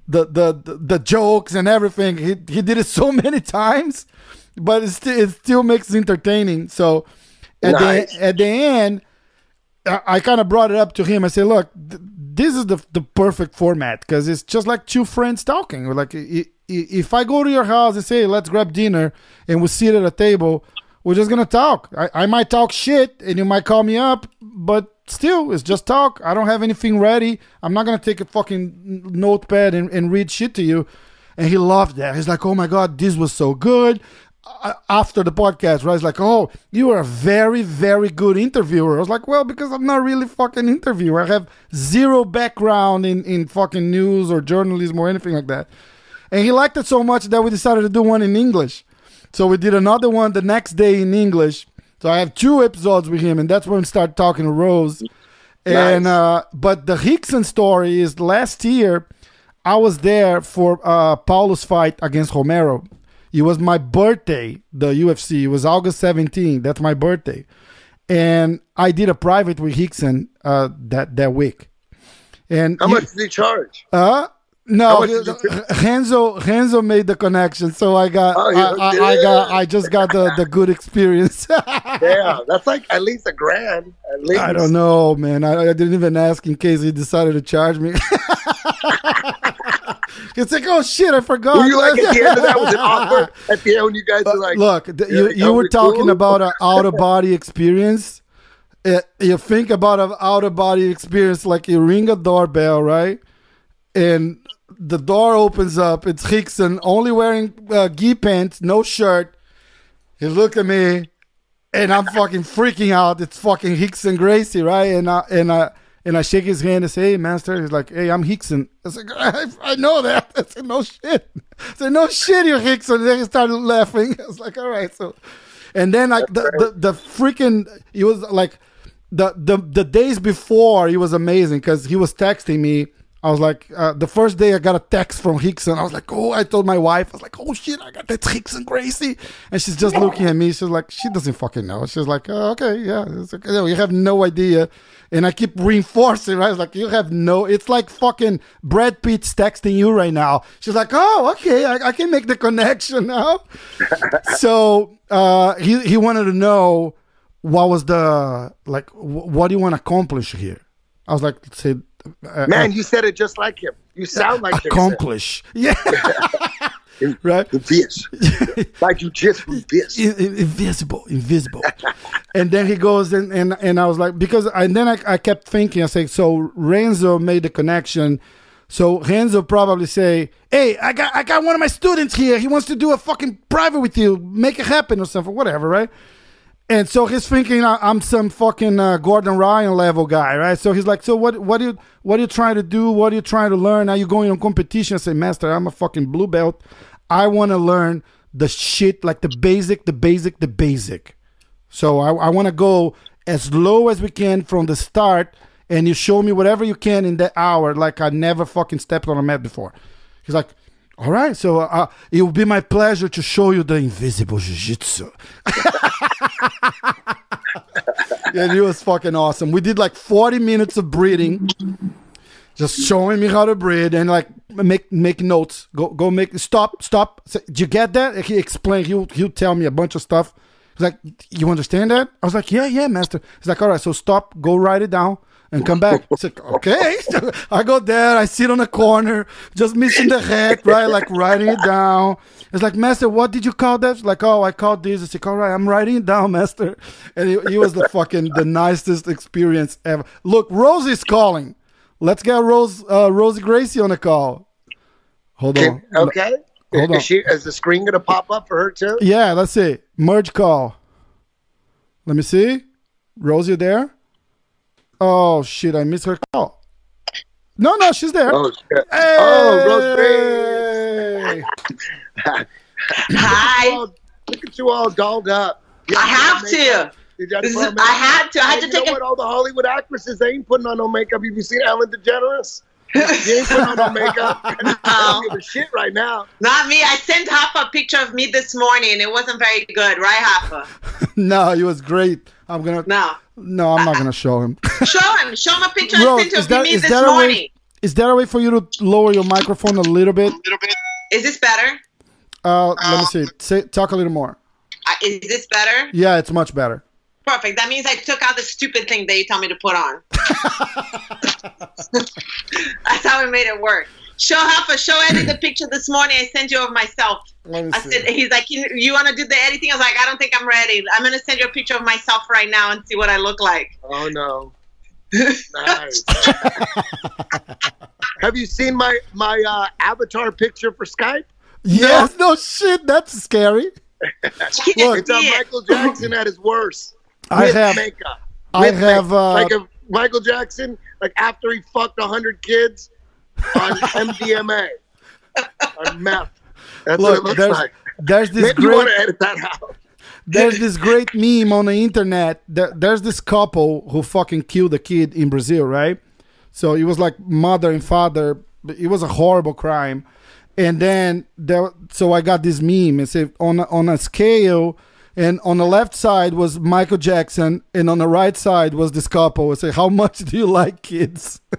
the the the, jokes and everything he he did it so many times but it still it still makes it entertaining so at Nice. the at the end I, I kind of brought it up to him. I said, "Look, th- this is the the perfect format because it's just like two friends talking. Like, if I go to your house and say, let's grab dinner, and we sit at a table, we're just gonna talk. I, I might talk shit, and you might call me up, but still, it's just talk. I don't have anything ready. I'm not gonna take a fucking notepad and, and read shit to you." And he loved that. He's like, "Oh my god, this was so good." after the podcast, right? It's like, oh, you are a very, very good interviewer. I was like, well, because I'm not really fucking interviewer. I have zero background in, in fucking news or journalism or anything like that. And he liked it so much that we decided to do one in English. So we did another one the next day in English. So I have two episodes with him, and that's when we started talking to Rose. And Nice. uh, but the Rickson story is last year. I was there for uh, Paulo's fight against Romero. It was my birthday. The UFC. It was August 17. That's my birthday, and I did a private with Rickson uh, that that week. And How he- much did he charge? uh no? Renzo Renzo made the connection, so I got Oh, I, I. I got I just got the, the good experience. Yeah, that's like at least a grand. At least. I don't know, man. I, I didn't even ask in case he decided to charge me. it's like, oh shit, I forgot. Were you like at the end of that? Was an awkward at the end when you guys were like, Look, th- Yeah, you, like, you were talking cool? about an out of body experience. Uh, you think about an out of body experience like you ring a doorbell, right? And the door opens up. It's Rickson, only wearing uh, gi pants, no shirt. He look at me, and I'm fucking freaking out. It's fucking Rickson Gracie, right? And I and I and I shake his hand and say, "Hey, master." He's like, "Hey, I'm Rickson." I like, "I, I know that." I said, "No shit." I said, "No shit, you're Rickson." then he started laughing. I was like, "All right." So, and then like the the, the freaking he was like the the the days before he was amazing because he was texting me. I was like, uh, the first day I got a text from Rickson. I was like, oh, I told my wife, I was like, oh shit, I got that Rickson Gracie. And she's just looking at me. She's like, she doesn't fucking know. She's like, oh, okay, yeah, it's okay. You have no idea. And I keep reinforcing, right? It's like, you have no, it's like fucking Brad Pitt's texting you right now. She's like, oh, okay, I, I can make the connection now. so uh, he, he wanted to know what was the, like, wh- what do you want to accomplish here? I was like, say, uh, man, you said it just like him. You sound like accomplish. Yeah. right? This. like you just from this. In- in- invisible, invisible. and then he goes and, and and I was like because and then I, I kept thinking I said so Renzo made the connection. So Renzo probably say, "Hey, I got I got one of my students here. He wants to do a fucking private with you. Make it happen or something, whatever, right?" And so he's thinking I'm some fucking uh, Gordon Ryan level guy, right? So he's like, so what? What are you? What are you trying to do? What are you trying to learn? Are you going on competition? I say, master, I'm a fucking blue belt. I want to learn the shit, like the basic, the basic, the basic. So I, I want to go as low as we can from the start, and you show me whatever you can in that hour, like I never fucking stepped on a mat before. He's like, all right, so uh, it will be my pleasure to show you the invisible jiu-jitsu. and it was fucking awesome. We did like 40 minutes of breathing, just showing me how to breathe and like make make notes. Go go make stop stop. Say, Did you get that? He explained. He'll he'll tell me a bunch of stuff. He's like, you understand that? I was like, yeah, yeah, master. He's like, all right, so stop, go write it down. And come back. It's like, okay. I go there, I sit on a corner, just missing the head, right? Like writing it down. It's like, Master, what did you call that? Like, oh, I called this. It's like, all right, I'm writing it down, Master. And he, he was the fucking the nicest experience ever. Look, Rose is calling. Let's get Rose uh, Rosie Gracie on the call. Hold on. Okay. Hold on. is, she, is the screen gonna pop up for her too? Yeah, let's see. Merge call. Let me see. Rose, you there? Oh shit, I missed her call. No, no, she's there. Oh, shit. Oh, hey! oh, Rose. Hi. Oh, look at you all dolled up. You I have to. makeup. Have to This is- I had to. I had Hey, to you take know a- what? All the Hollywood actresses they ain't putting on no makeup. Have you seen Ellen DeGeneres? You ain't putting on no makeup. I don't give a shit right now. Not me. I sent Hapa a picture of me this morning. It wasn't very good, right, Hapa? no, it was great. I'm gonna. No, No. I'm not gonna show him. Show him. Show him a picture I sent is of that me is this a morning. way? Is there a way for you to lower your microphone a little bit? Is this better? Uh, let me see. Say, talk a little more. Uh, is this better? Yeah, it's much better. Perfect. That means I took out the stupid thing that you told me to put on. That's how we made it work. Show Hapa, show Eddie the picture this morning. I sent you of myself. Let I said, he's like, you, you want to do the editing? I was like, I don't think I'm ready. I'm going to send you a picture of myself right now and see what I look like. Oh no. Nice. Have you seen my my uh, avatar picture for Skype? Yes, no shit. That's scary. Look, It's uh, Michael Jackson at his worst. I with have- makeup. I With have. makeup. Uh, like a Michael Jackson, like after he fucked hundred kids on MDMA on meth. That's what it look, looks there's like. there's this Maybe you want great to edit that out. there's this great meme on the internet. There, there's this couple who fucking killed a kid in Brazil, right? So it was like mother and father. It was a horrible crime. And then there, so I got this meme. It said on on a scale, and on the left side was Michael Jackson, and on the right side was this couple. I say, how much do you like kids?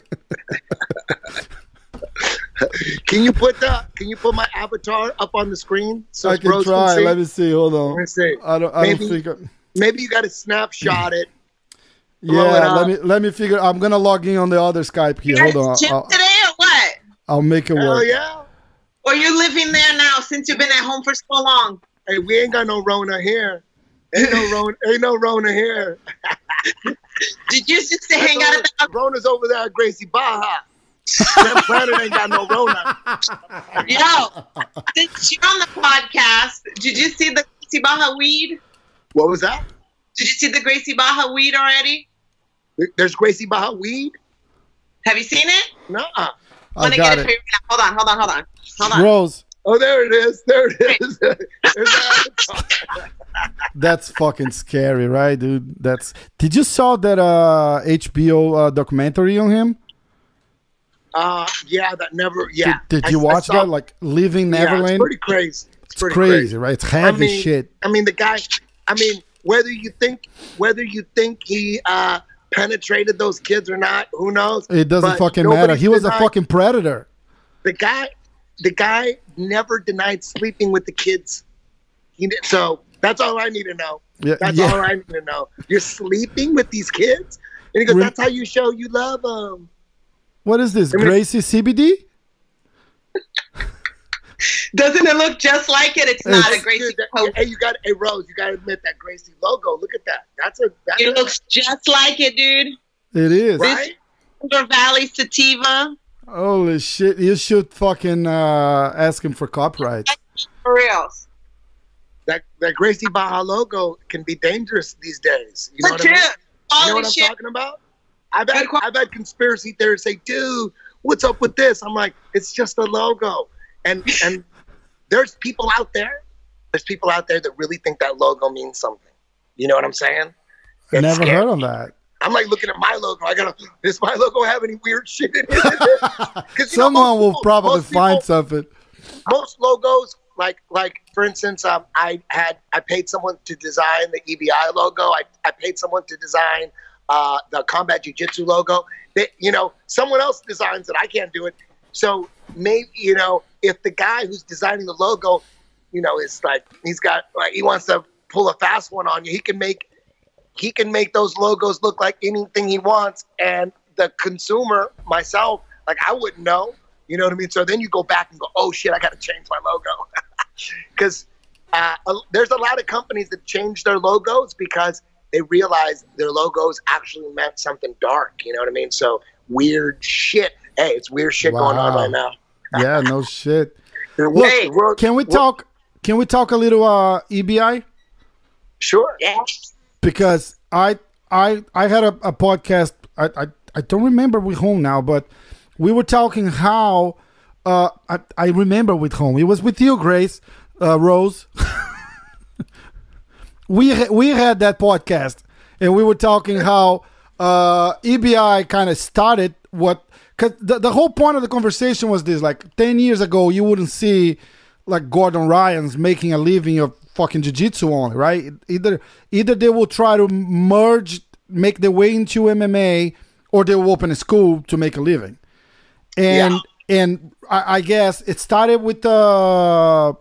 Can you put the Can you put my avatar up on the screen so I can Rose try. see? Let me see. Hold on. Let me see. I don't. I Maybe- don't think. I, Maybe you got to snapshot it. blow it yeah. Let me let me figure. I'm gonna log in on the other Skype here. You Hold on. I'll, today or what? I'll make it Hell work. yeah! Or you living there now since you've been at home for so long? Hey, we ain't got no Rona here. Ain't no Rona. Ain't no Rona here. Did you just to hang out at the Rona's over there at Gracie Baja. that planet ain't got no Rona. Yo, since you're on the podcast, did you see the Gracie Baja weed? What was that? Did you see the Gracie Baja weed already? There's Gracie Baja weed? Have you seen it? Nuh-uh. I got get it it. you. right now. Hold on, hold on, hold on. Hold on. Rose, Oh, there it is. There it is. There's the avatar. that's fucking scary, right, dude? That's. Did you saw that uh, HBO uh, documentary on him? Uh, yeah, that never. Yeah. Did, did you I watch saw- that? Like Living Yeah, Neverland. it's pretty crazy. It's, It's pretty crazy, right? It's heavy I mean, shit. I mean, the guy. I mean, whether you think whether you think he uh, penetrated those kids or not, who knows? It doesn't But fucking matter. He was a fucking predator. the guy. The guy never denied sleeping with the kids. He did, so that's all I need to know. Yeah, That's yeah. all I need to know. You're sleeping with these kids, and he goes, "That's how you show you love them." What is this? I mean- Gracie CBD? Doesn't it look just like it? It's not a Gracie Dude, that- hey, you got, hey Rose, you got to admit that Gracie logo. Look at that. That's a that's It a, looks just like it, dude. It is. right. Silver Valley Sativa. Holy shit! You should fucking uh, ask him for copyright. For reals. That that Gracie Baja logo can be dangerous these days. You know what I Legit. mean? All You know what this I'm shit. talking about? I've had, I've had conspiracy theorists say, dude, what's up with this? I'm like, it's just a logo. And and there's people out there, there's people out there that really think that logo means something. You know what I'm saying? It's Never scary. heard of that. I'm like looking at my logo. I gotta, does my logo have any weird shit in it? know, Someone most will people- probably most people- find something. most logos like like for instance um, i had i paid someone to design the ebi logo i, I paid someone to design uh, the combat jiu-jitsu logo they, you know someone else designs it i can't do it so maybe you know if the guy who's designing the logo you know is like he's got like he wants to pull a fast one on you he can make he can make those logos look like anything he wants. And the consumer myself like i wouldn't know. You know what i mean? So then you go back and go oh shit i gotta change my logo. Because uh, there's a lot of companies that change their logos because they realize their logos actually meant something dark. You know what i mean? So weird shit. Hey it's weird shit going on right now. Yeah, no shit. Look, world- Can we talk? Can we talk a little uh, EBI? sure. Yeah. Because I I I had a, a podcast. I, I I don't remember with whom now, but we were talking how uh, I I remember with whom it was with you, Grace uh, Rose. we we had that podcast, and we were talking how uh, EBI kind of started what. Cause the, the whole point of the conversation was this: like ten years ago, you wouldn't see like Gordon Ryan's making a living of fucking jiu-jitsu only, right? Either either they will try to merge, make their way into MMA, or they will open a school to make a living. And Yeah. and I, I guess it started with the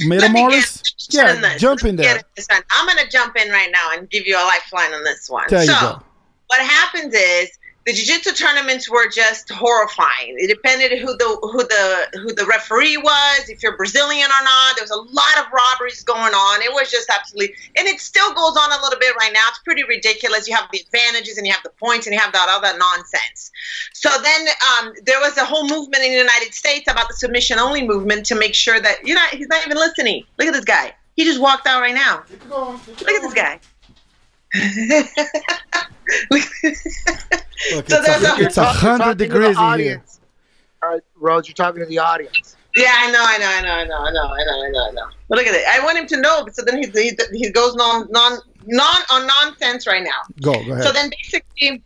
Metamoris. Yeah, in jump in there. in this one. I'm going to jump in right now and give you a lifeline on this one. There you so, go. what happens is the jiu-jitsu tournaments were just horrifying. It depended who the who the who the referee was, if you're Brazilian or not. There was a lot of robberies going on. It was just absolutely, and it still goes on a little bit right now. It's pretty ridiculous. You have the advantages and you have the points and you have that all that nonsense. So then um, there was a whole movement in the United States about the submission only movement to make sure that you know he's not even listening. Look at this guy. He just walked out right now. Look at this guy. Look, So it's there's a, a- it's a talk- hundred talking to the degrees in here. All right, Rose, you're talking to the audience. Yeah, I know, I know, I know, I know, I know, I know, I know, I know. But look at it. I want him to know, but so then he he, he goes non non non on nonsense right now. Go, go ahead. So then basically,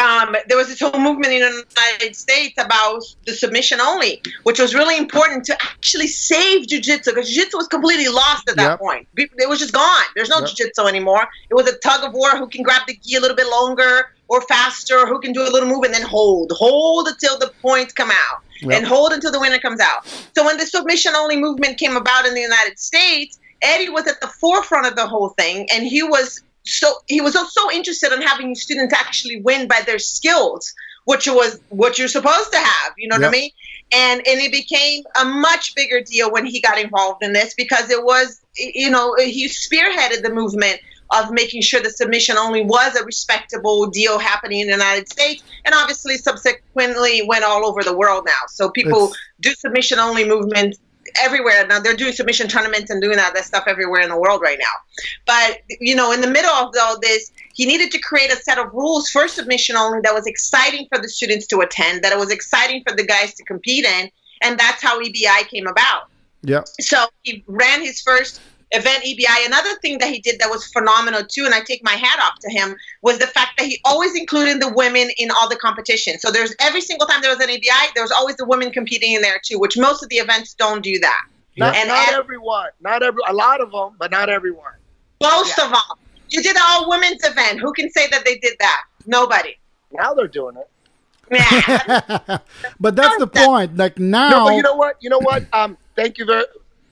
um, there was this whole movement in the United States about the submission only, which was really important to actually save jiu-jitsu because jiu-jitsu was completely lost at that Yep. point. It was just gone. There's no Yep. jiu-jitsu anymore. It was a tug of war who can grab the gi a little bit longer or faster, who can do a little move and then hold. Hold until the points come out Yep. and hold until the winner comes out. So when the submission only movement came about in the United States, Eddie was at the forefront of the whole thing, and he was so he was so, interested in having students actually win by their skills, which was what you're supposed to have. You know what I mean? And and it became a much bigger deal when he got involved in this because it was you know he spearheaded the movement of making sure the submission only was a respectable deal happening in the United States, and obviously subsequently went all over the world now. So people It's- do submission only movements everywhere now. They're doing submission tournaments and doing that that stuff everywhere in the world right now. But you know, in the middle of all this, he needed to create a set of rules for submission only that was exciting for the students to attend, that it was exciting for the guys to compete in, and that's how EBI came about. yeah. So he ran his first event EBI. Another thing that he did that was phenomenal too, and I take my hat off to him, was the fact that he always included the women in all the competition. So there's every single time there was an EBI, there was always the women competing in there too, which most of the events don't do that. Not, And not at- everyone. Not every. A lot of them, but not everyone. Most of all, you did an all women's event. Who can say that they did that? Nobody. Now they're doing it. Yeah. but that's the point. Like now, No, but you know what? You know what? Um, thank you very,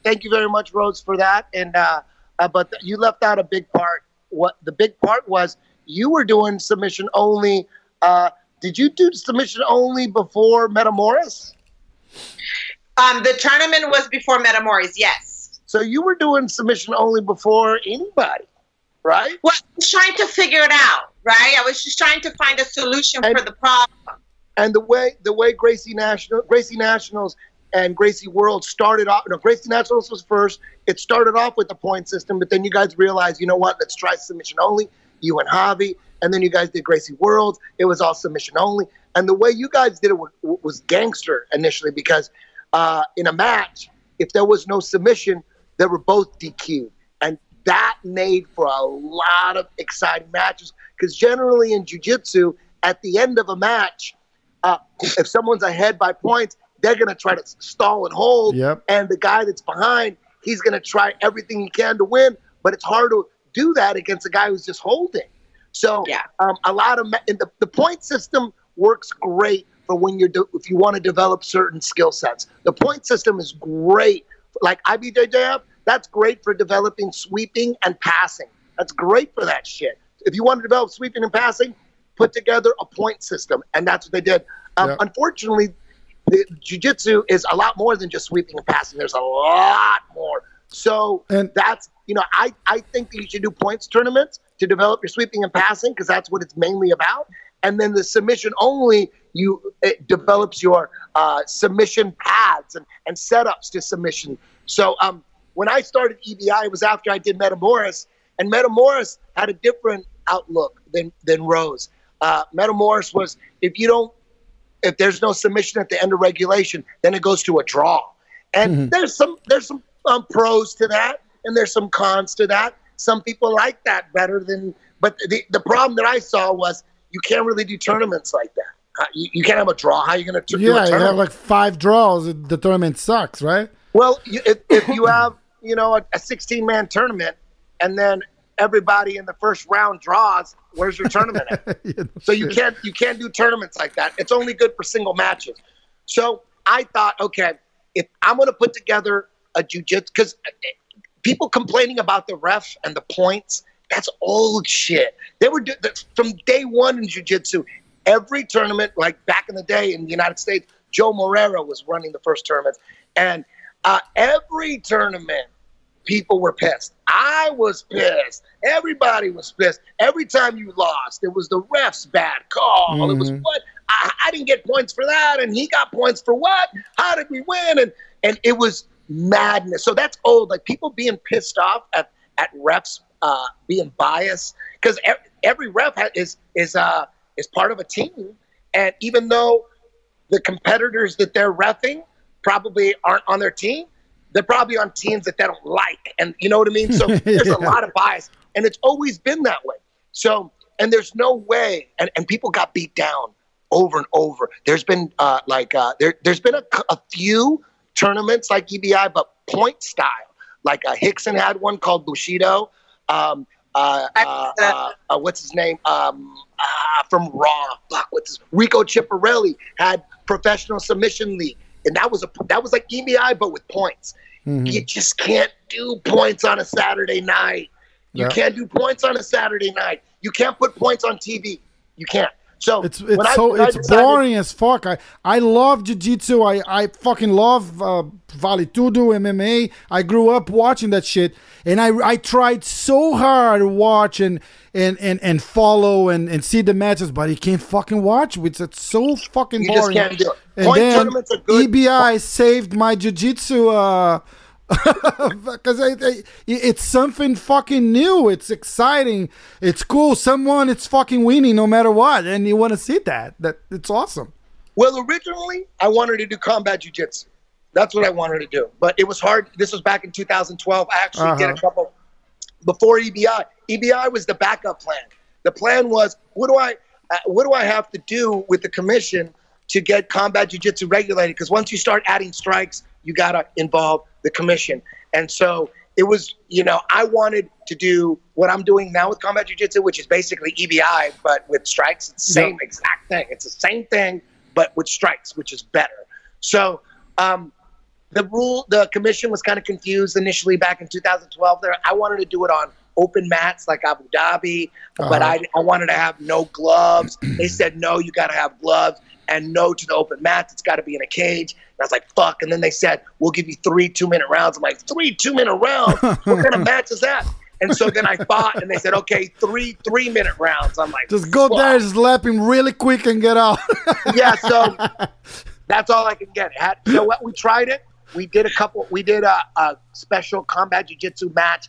thank you very much, Rose, for that. And uh, uh, but th- you left out a big part. What the big part was, you were doing submission only. Uh, did you do submission only before Metamoris? um, the tournament was before Metamoris, yes. So you were doing submission only before anybody, right? Well, I was trying to figure it out, right? I was just trying to find a solution And- for the problem. and the way the way Gracie National Gracie Nationals and Gracie World started off. No, Gracie Nationals was first. It started off with the point system, but then you guys realized, you know what? Let's try submission only. You and Javi, and then you guys did Gracie World. It was all submission only, and the way you guys did it was, was gangster initially because uh, in a match, if there was no submission, they were both DQ'd, and that made for a lot of exciting matches. Because generally in jiu-jitsu, at the end of a match, uh, if someone's ahead by points, they're going to try to stall and hold. Yep. And the guy that's behind, he's going to try everything he can to win. But it's hard to do that against a guy who's just holding. So Yeah. um, a lot of ma- and the, the point system works great for when you're do, if you want to develop certain skill sets. The point system is great. Like IBJJF, that's great for developing sweeping and passing. That's great for that shit. If you want to develop sweeping and passing, put together a point system, and that's what they did. Um, Yeah. Unfortunately, the jiu-jitsu is a lot more than just sweeping and passing. There's a lot more. So And- that's you know I I think that you should do points tournaments to develop your sweeping and passing because that's what it's mainly about. And then the submission only you it develops your uh, submission paths and, and setups to submission. So um, when I started EBI, it was after I did Metamoris, and Metamoris had a different outlook than than Rose. Uh, Metamoris was if you don't if there's no submission at the end of regulation, then it goes to a draw. And there's some there's some um, pros to that, and there's some cons to that. Some people like that better than. But the the problem that I saw was you can't really do tournaments like that. Uh, you, you can't have a draw. How are you going to do a yeah, you have like five draws. The tournament sucks, right? Well, you, if, if you have, you know, a, a 16 man tournament and then everybody in the first round draws, where's your tournament at? Know, So you can't you can't do tournaments like that. It's only good for single matches. So I thought, okay, if I'm going to put together a jujitsu, because people complaining about the ref and the points, that's old shit. They were do, from day one in jujitsu. Every tournament, like back in the day in the United States, Joe Moreira was running the first tournament, and uh, every tournament people were pissed. I was pissed. Everybody was pissed. Every time you lost, it was the ref's bad call. It was Mhm. what I, I didn't get points for that, and he got points for what? How did we win? And and it was madness. So that's old. Like people being pissed off at at refs uh, being biased because every ref is is uh is part of a team, and even though the competitors that they're refing probably aren't on their team, they're probably on teams that they don't like. And you know what I mean? So there's a lot of bias. And it's always been that way. So, and there's no way, and, and people got beat down over and over. There's been uh, like, uh, there, there's been a, a few tournaments like EBI, but point style. Like uh, Rickson had one called Bushido. Um, uh, uh, uh, what's his name? Um, uh, from Raw. Fuck, what's his Rico Chiapparelli had Professional Submission League, and that was a that was like EBI but with points. Mm-hmm. You just can't do points on a Saturday night. You Yeah. can't do points on a Saturday night. You can't put points on TV. You can't. So It's it's so I it's decided- boring as fuck. I I love jiu-jitsu. I I fucking love uh, Vale Tudo MMA. I grew up watching that shit, and I I tried so hard to watch and and and, and follow and, and see the matches, but you can't fucking watch. It's, it's so fucking boring. You just can't do it. And Point then tournaments are good. EBI saved my jiu-jitsu. Uh, because it's something fucking new. It's exciting. It's cool. Someone it's fucking winning no matter what, and you want to see that. That it's awesome. Well, originally I wanted to do combat jujitsu. That's what I wanted to do, but it was hard. This was back in 2012. I actually did a Uh-huh. couple before EBI. EBI was the backup plan. The plan was, what do I, uh, what do I have to do with the commission to get combat jujitsu regulated? Because once you start adding strikes, you gotta involve the commission. And so it was, you know, I wanted to do what I'm doing now with combat jujitsu, which is basically EBI, but with strikes. It's the same exact thing. It's the same thing, but with strikes, which is better. So um, the rule, the commission was kind of confused initially back in 2012. There, I wanted to do it on open mats like Abu Dhabi, but Uh-huh. I, I wanted to have no gloves. they said no, you got to have gloves, and no to the open mats. It's got to be in a cage. And I was like, fuck. And then they said we'll give you three two minute rounds. I'm like, three two minute rounds? what kind of match is that? And so then I fought, and they said, okay, three three minute rounds. I'm like, Just go fuck. there, slap him really quick, and get out. yeah, so that's all I can get. Had, so what we tried it. We did a couple. We did a, a special combat jiu-jitsu match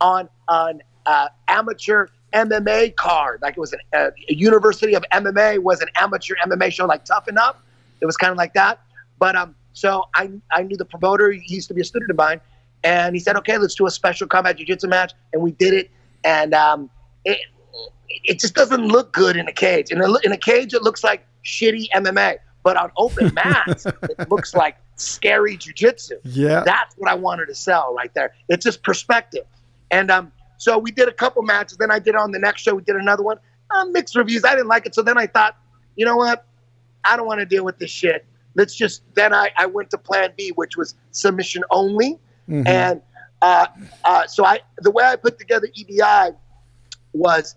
on an uh, amateur MMA card. Like it was an, a University of MMA was an amateur MMA show, like Tough Enough. It was kind of like that. But um, so I I knew the promoter. He used to be a student of mine, and he said, "Okay, let's do a special combat jiu-jitsu match." And we did it, and um, it it just doesn't look good in a cage. In a, in a cage, it looks like shitty MMA, but on open mats, it looks like scary jujitsu. Yeah. that's what I wanted to sell right there. It's just perspective, and um, so we did a couple matches. Then I did it on the next show. We did another one. Uh, mixed reviews. I didn't like it, so then I thought, you know what? I don't want to deal with this shit. Let's just. Then I, I went to Plan B, which was submission only, and uh, uh, so I the way I put together EBI was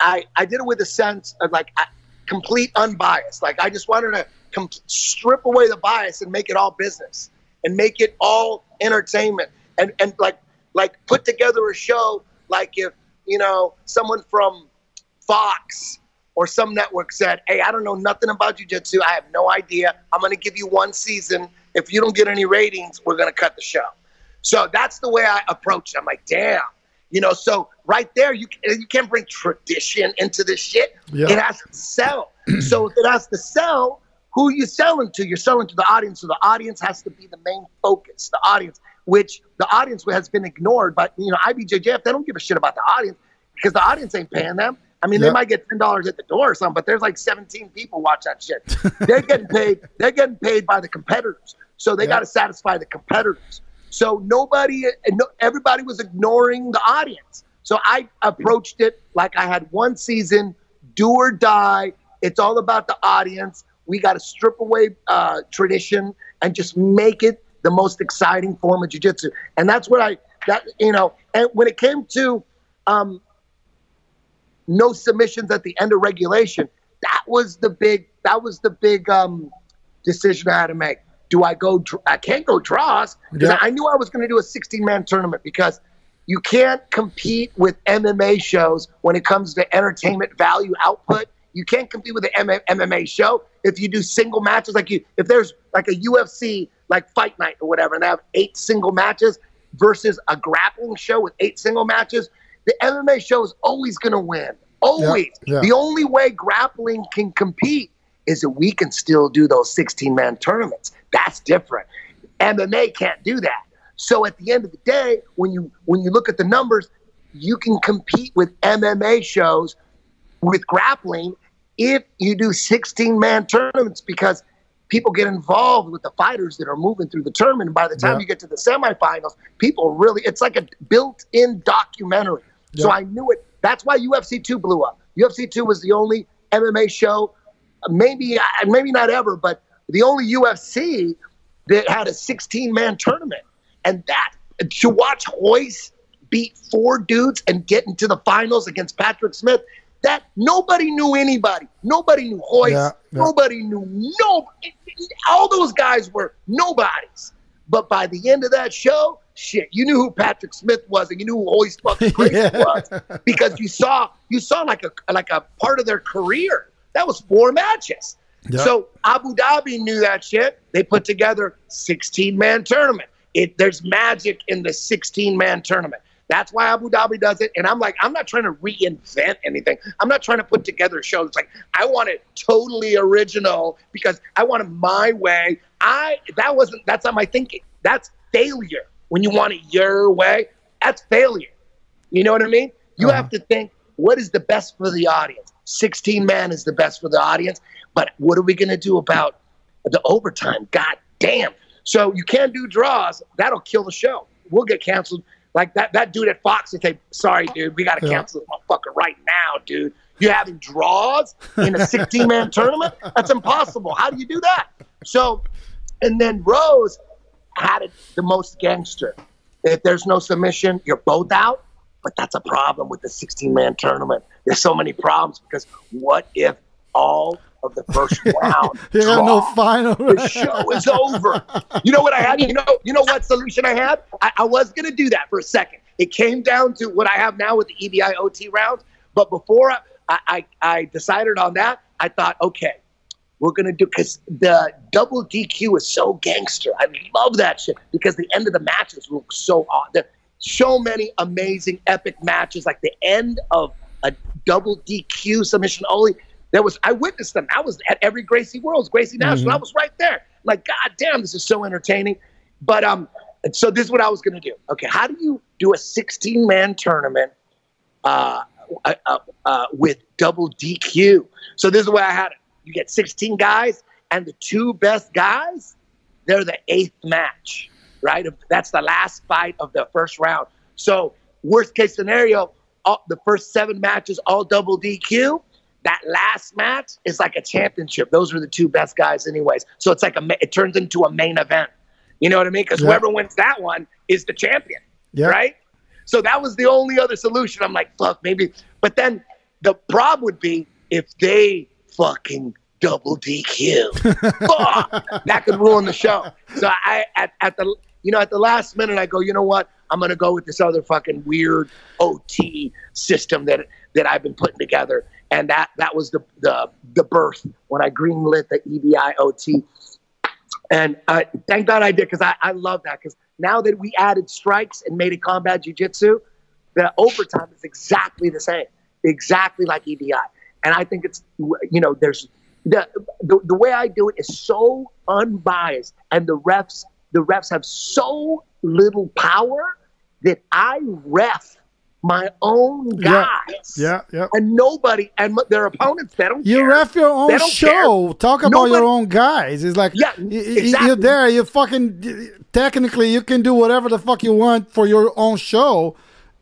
I I did it with a sense of like I, complete unbiased. Like I just wanted to com- strip away the bias and make it all business and make it all entertainment and and like like put together a show like if you know someone from Fox or some network said, "Hey, I don't know nothing about jujitsu. I have no idea. I'm going to give you one season. If you don't get any ratings, we're going to cut the show." So that's the way I approach it. I'm like, damn, you know. So right there, you you can't bring tradition into this shit. Yeah. It has to sell. so if it has to sell, who you selling to? You're selling to the audience. So the audience has to be the main focus. The audience, which the audience has been ignored. But you know, IBJJF, they don't give a shit about the audience because the audience ain't paying them. I mean, Yeah. they might get ten dollars at the door or something, but there's like 17 people watch that shit. they're getting paid. They're getting paid by the competitors, so they Yeah. got to satisfy the competitors. So nobody, no- everybody was ignoring the audience. So I approached it like I had one season, do or die. It's all about the audience. We got to strip away uh, tradition and just make it the most exciting form of jujitsu. And that's what I, that you know. And when it came to um, no submissions at the end of regulation. That was the big. That was the big um, decision I had to make. Do I go? dr- I can't go draws because Yeah. I knew I was going to do a 16 man tournament because you can't compete with MMA shows when it comes to entertainment value output. You can't compete with an MMA show if you do single matches. Like you, if there's like a UFC like Fight Night or whatever, and they have eight single matches versus a grappling show with eight single matches, the MMA show is always going to win. Always. yeah. The only way grappling can compete is that we can still do those 16 man tournaments. That's different. MMA can't do that. So at the end of the day, when you when you look at the numbers, you can compete with MMA shows with grappling if you do 16 man tournaments because people get involved with the fighters that are moving through the tournament. And by the time Yeah. you get to the semifinals, people really, it's like a built in documentary. So I knew it. That's why UFC 2 blew up. UFC 2 was the only MMA show, maybe, uh, maybe not ever, but the only UFC that had a 16 man tournament. And that, to watch Royce beat four dudes and get into the finals against Patrick Smith, that nobody knew anybody. Nobody knew Royce. Yeah, yeah. Nobody knew no. All those guys were nobodies. But by the end of that show, shit, you knew who Patrick Smith was, and you knew who Royce fucking Gracie Yeah. was because you saw you saw like a like a part of their career. That was four matches. So Abu Dhabi knew that shit. They put together 16 man tournament. It there's magic in the 16 man tournament. That's why Abu Dhabi does it. And I'm like, I'm not trying to reinvent anything. I'm not trying to put together shows. Like I want it totally original because I want it my way. I that wasn't that's not my thinking. That's failure. When you want it your way, that's failure. You know what I mean? You Uh-huh. have to think what is the best for the audience. 16 man is the best for the audience, but what are we going to do about the overtime? God damn. So you can't do draws. That'll kill the show. We'll get canceled. Like that that dude at Fox would say, "Sorry, dude, we got to Yeah. cancel this motherfucker right now, dude. You're having draws in a 16 man tournament? That's impossible. How do you do that?" So, and then Rose had it the most gangster. If there's no submission, you're both out. But that's a problem with the 16 man tournament. There's so many problems because what if all of the first round You got no final. the show is over. You know what I had? You know, you know what solution I had? I, I was gonna do that for a second. It came down to what I have now with the EBI OT rounds. But before I, I, I decided on that, I thought, okay, we're gonna do because the double DQ is so gangster. I love that shit because the end of the matches look so odd. There so many amazing epic matches, like the end of a double DQ submission only. There was I witnessed them. I was at every Gracie Worlds, Gracie National. I was right there. Like, God damn, this is so entertaining. But um, so this is what I was gonna do. Okay, how do you do a 16 man tournament uh, uh, uh, uh, with double DQ? So this is the way I had it. You get 16 guys, and the two best guys, they're the eighth match, right? That's the last fight of the first round. So worst case scenario, all, the first seven matches all double DQ. That last match is like a championship. Those are the two best guys, anyways. So it's like a it turns into a main event. You know what I mean? Because Yeah. whoever wins that one is the champion, Yeah. right? So that was the only other solution. I'm like, fuck, maybe. But then the problem would be if they fucking double DQ. fuck, that could ruin the show. So I at, at the you know at the last minute I go, you know what? I'm gonna go with this other fucking weird OT system that that I've been putting together, and that that was the the the birth when I greenlit the E EBI OT. And uh, thank God I did because I, I love that because now that we added strikes and made it combat jujitsu, the overtime is exactly the same, exactly like EBI. And I think it's you know there's the the, the way I do it is so unbiased, and the refs the refs have so little power that I ref my own guys. Yeah, yeah. And nobody and their opponents they don't You care. ref your own show. care. Talk about your own guys. It's like Yeah, exactly. you're there. You fucking technically you can do whatever the fuck you want for your own show.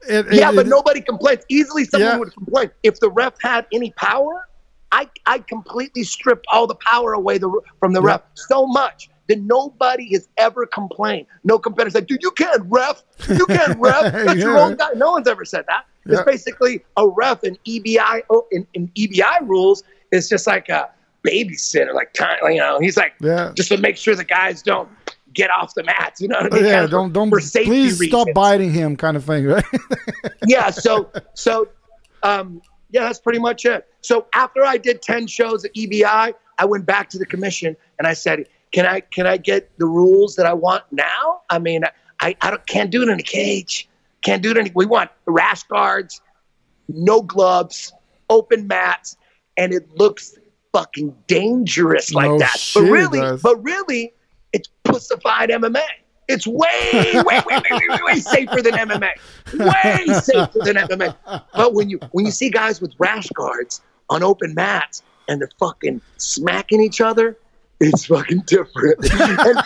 It- Yeah, it- but it- nobody complains. Easily someone Yeah. would complain. If the ref had any power, I, I completely stripped all the power away the, from the Yeah. ref so much that nobody has ever complained. No competitor said, dude, you can't ref. You can't ref. That's your Yeah. own guy. No one's ever said that. It's Yeah. basically a ref in EBI oh, in, in EBI rules is just like a babysitter, like time, you know. He's like Yeah. just to make sure the guys don't get off the mats. You know what I mean? yeah, don't don't for safety please stop biting him, kind of thing, right? yeah so so um yeah that's pretty much it so after i did 10 shows at ebi i went back to the commission and i said can i can i get the rules that i want now i mean i i don't, can't do it in a cage can't do it in we want rash guards no gloves open mats and it looks fucking dangerous like No that shit, but really but really it's pussified MMA. It's way, way, way, way, way, way, way safer than MMA. Way safer than MMA. But when you when you see guys with rash guards on open mats and they're fucking smacking each other, it's fucking different. and,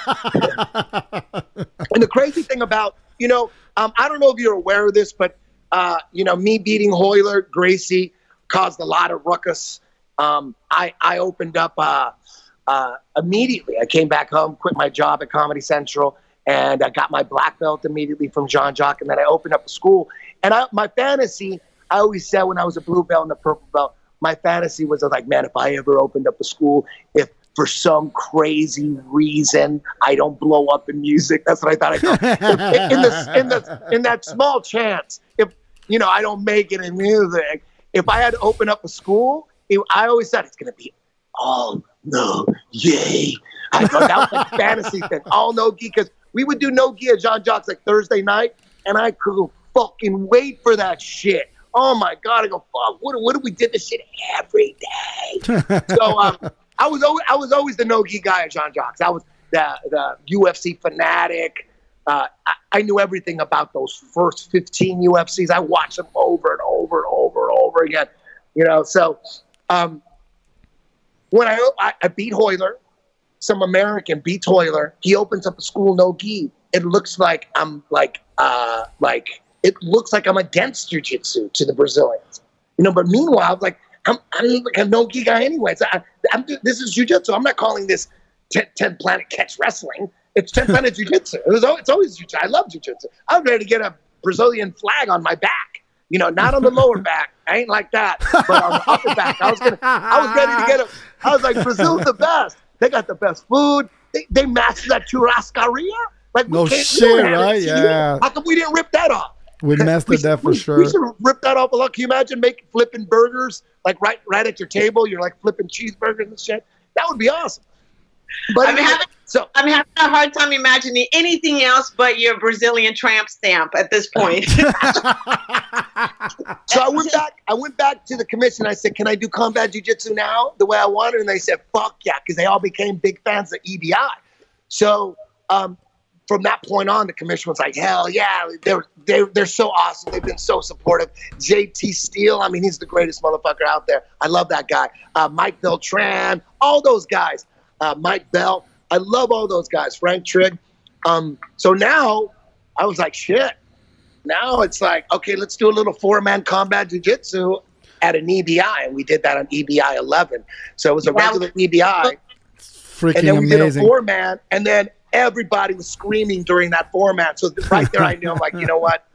and the crazy thing about you know, um, I don't know if you're aware of this, but uh, you know, me beating Royler, Gracie caused a lot of ruckus. Um, I I opened up uh, uh, immediately. I came back home, quit my job at Comedy Central, and I got my black belt immediately from Jean Jacques. and then I opened up a school. And I, my fantasy, I always said when I was a blue belt and a purple belt, my fantasy was like, man, if I ever opened up a school, if for some crazy reason I don't blow up in music, that's what I thought I go. in, in, the, in, the, in that small chance, if you know I don't make it in music, if I had to open up a school, it, I always said it's going to be all no yay. I thought that was a fantasy thing, all no gi because we would do no gi at Jean Jacques like Thursday night, and I could fucking wait for that shit. Oh my god! I go fuck. What? What if we did this shit every day? so um, I was always I was always the no gi guy at Jean Jacques. I was the the UFC fanatic. Uh, I, I, knew everything about those first 15 UFCs. I watched them over and over and over and over again. You know, so um, when I, I, I beat Royler, some American beat Royler, he opens up a school no gi. It looks like I'm like uh, like it looks like I'm against jujitsu to the Brazilians. You know, but meanwhile, like I'm, I'm like a no gi guy anyway. So I, am this is jujitsu. I'm not calling this 10, 10 planet catch wrestling. It's 10 planet jujitsu. It it's always jujitsu. I love jujitsu. I'm ready to get a Brazilian flag on my back. You know, not on the lower back. I ain't like that. But on the upper back, I was gonna. I was ready to get a. I was like, Brazil's the best. They got the best food. They, they mastered that churrascaria. Like no shit, right? Yeah. How come we didn't rip that off? We mastered that for we, sure. We should rip that off a lot. Can you imagine making flipping burgers like right right at your table? You're like flipping cheeseburgers and shit. That would be awesome. But I'm having, so I'm having a hard time imagining anything else but your Brazilian tramp stamp at this point. so I went back. I went back to the commission. I said, "Can I do combat jiu-jitsu now the way I wanted?" And they said, "Fuck yeah," because they all became big fans of EBI. So um, from that point on, the commission was like, hell yeah, they're, they're, they're so awesome. They've been so supportive. JT Steele, I mean, he's the greatest motherfucker out there. I love that guy. Uh, Mike Beltran, all those guys. Uh, Mike Bell, I love all those guys. Frank Trigg. Um, so now I was like, shit. Now it's like, okay, let's do a little four man combat jiu jitsu at an EBI. And we did that on EBI 11. So it was a regular EBI. Freaking and then we amazing. did a four man. And then everybody was screaming during that format. So right there, I knew I'm like, you know what?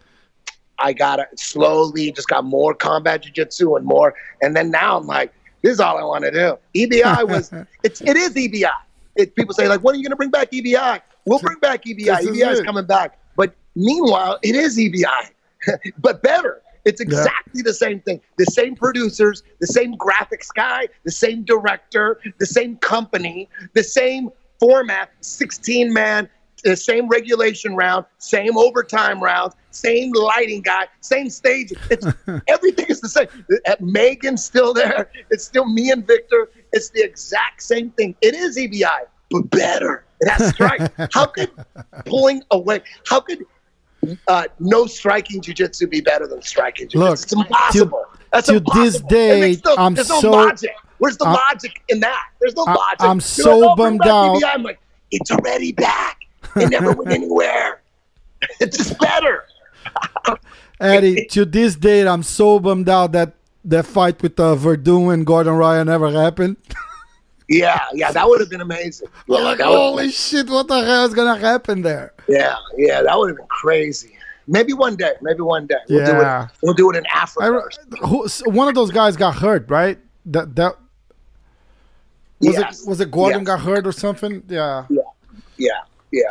I gotta slowly just got more combat jujitsu and more, and then now I'm like, this is all I want to do. EBI was it's it is EBI. It, people say like, when are you gonna bring back EBI? We'll bring back EBI. This EBI is it. coming back, but meanwhile, it is EBI, but better. It's exactly the same thing. The same producers, the same graphics guy, the same director, the same company, the same format, 16 man, the same regulation round, same overtime rounds, same lighting guy, same stage. It's everything is the same. Uh, Megan's still there. It's still me and Victor. It's the exact same thing. It is EBI, but better. It has strike. how could pulling away? How could uh, no striking jujitsu be better than striking jujitsu? Look, it's impossible. That's to impossible. this day, I'm no so- logic. Where's the I'm- logic in that? There's no I- logic. I'm You're so like, "Oh, bummed out." EBI." I'm like, it's already back. It never went anywhere. It's just better. Eddie, to this date, I'm so bummed out that that fight with uh, Verdun and Gordon Ryan never happened. Yeah, yeah, that would have been amazing. Yeah, like, holy shit, what the hell is gonna happen there? yeah, yeah, that would have been crazy. Maybe one day. Maybe one day. We'll Yeah. do it. We'll do it in Africa. re- who, one of those guys got hurt, right? That that was Yes. it. Was it Gordon Yes. got hurt or something? Yeah. Yeah, yeah.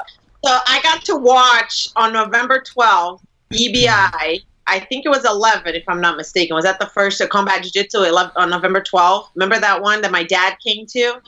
So I got to watch on November 12th, EBI. I think it was 11, if I'm not mistaken. Was that the first uh, Combat Jiu Jitsu 11 on November 12th? Remember that one that my dad came to?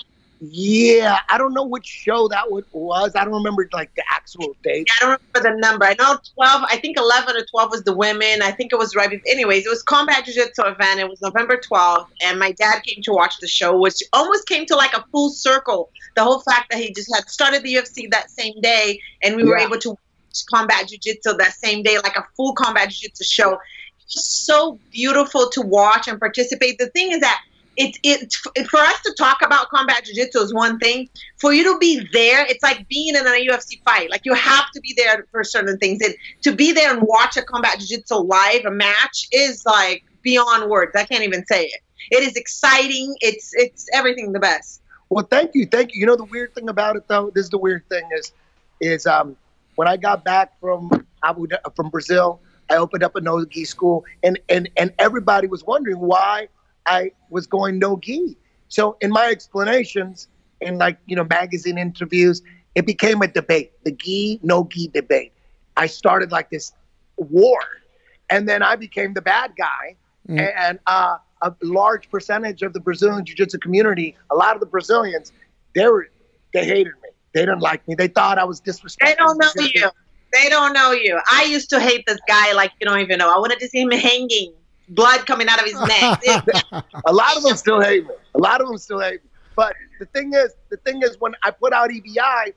Yeah, I don't know which show that was. I don't remember like the actual date. I don't remember the number. I know 12, I think 11 or 12 was the women. I think it was right. Anyways, it was Combat Jiu Jitsu event. It was November 12th, and my dad came to watch the show, which almost came to like a full circle. The whole fact that he just had started the UFC that same day, and we were able to watch Combat Jiu Jitsu that same day, like a full Combat Jiu Jitsu show. It's so beautiful to watch and participate. The thing is that it's it for us to talk about combat jiu-jitsu is one thing. For you to be there it's like being in a ufc fight. Like you have to be there for certain things. And to be there and watch a combat jiu-jitsu live a match is like beyond words. I can't even say it. It is exciting. It's it's everything the best. Well, thank you, thank you. You know the weird thing about it though, this is the weird thing is, is um, when I got back from Abu from Brazil, I opened up a no gi school, and and and everybody was wondering why I was going no gi. So in my explanations, in like you know magazine interviews, it became a debate, the gi no gi debate. I started like this war, and then I became the bad guy, and uh, a large percentage of the Brazilian jiu-jitsu community, a lot of the Brazilians, they were they hated me. They didn't like me. They thought I was disrespectful. they don't know you they don't know you i used to hate this guy like you don't even know i wanted to see him hanging blood coming out of his neck A lot of them still hate me. A lot of them still hate me. But the thing is, the thing is, when I put out EBI,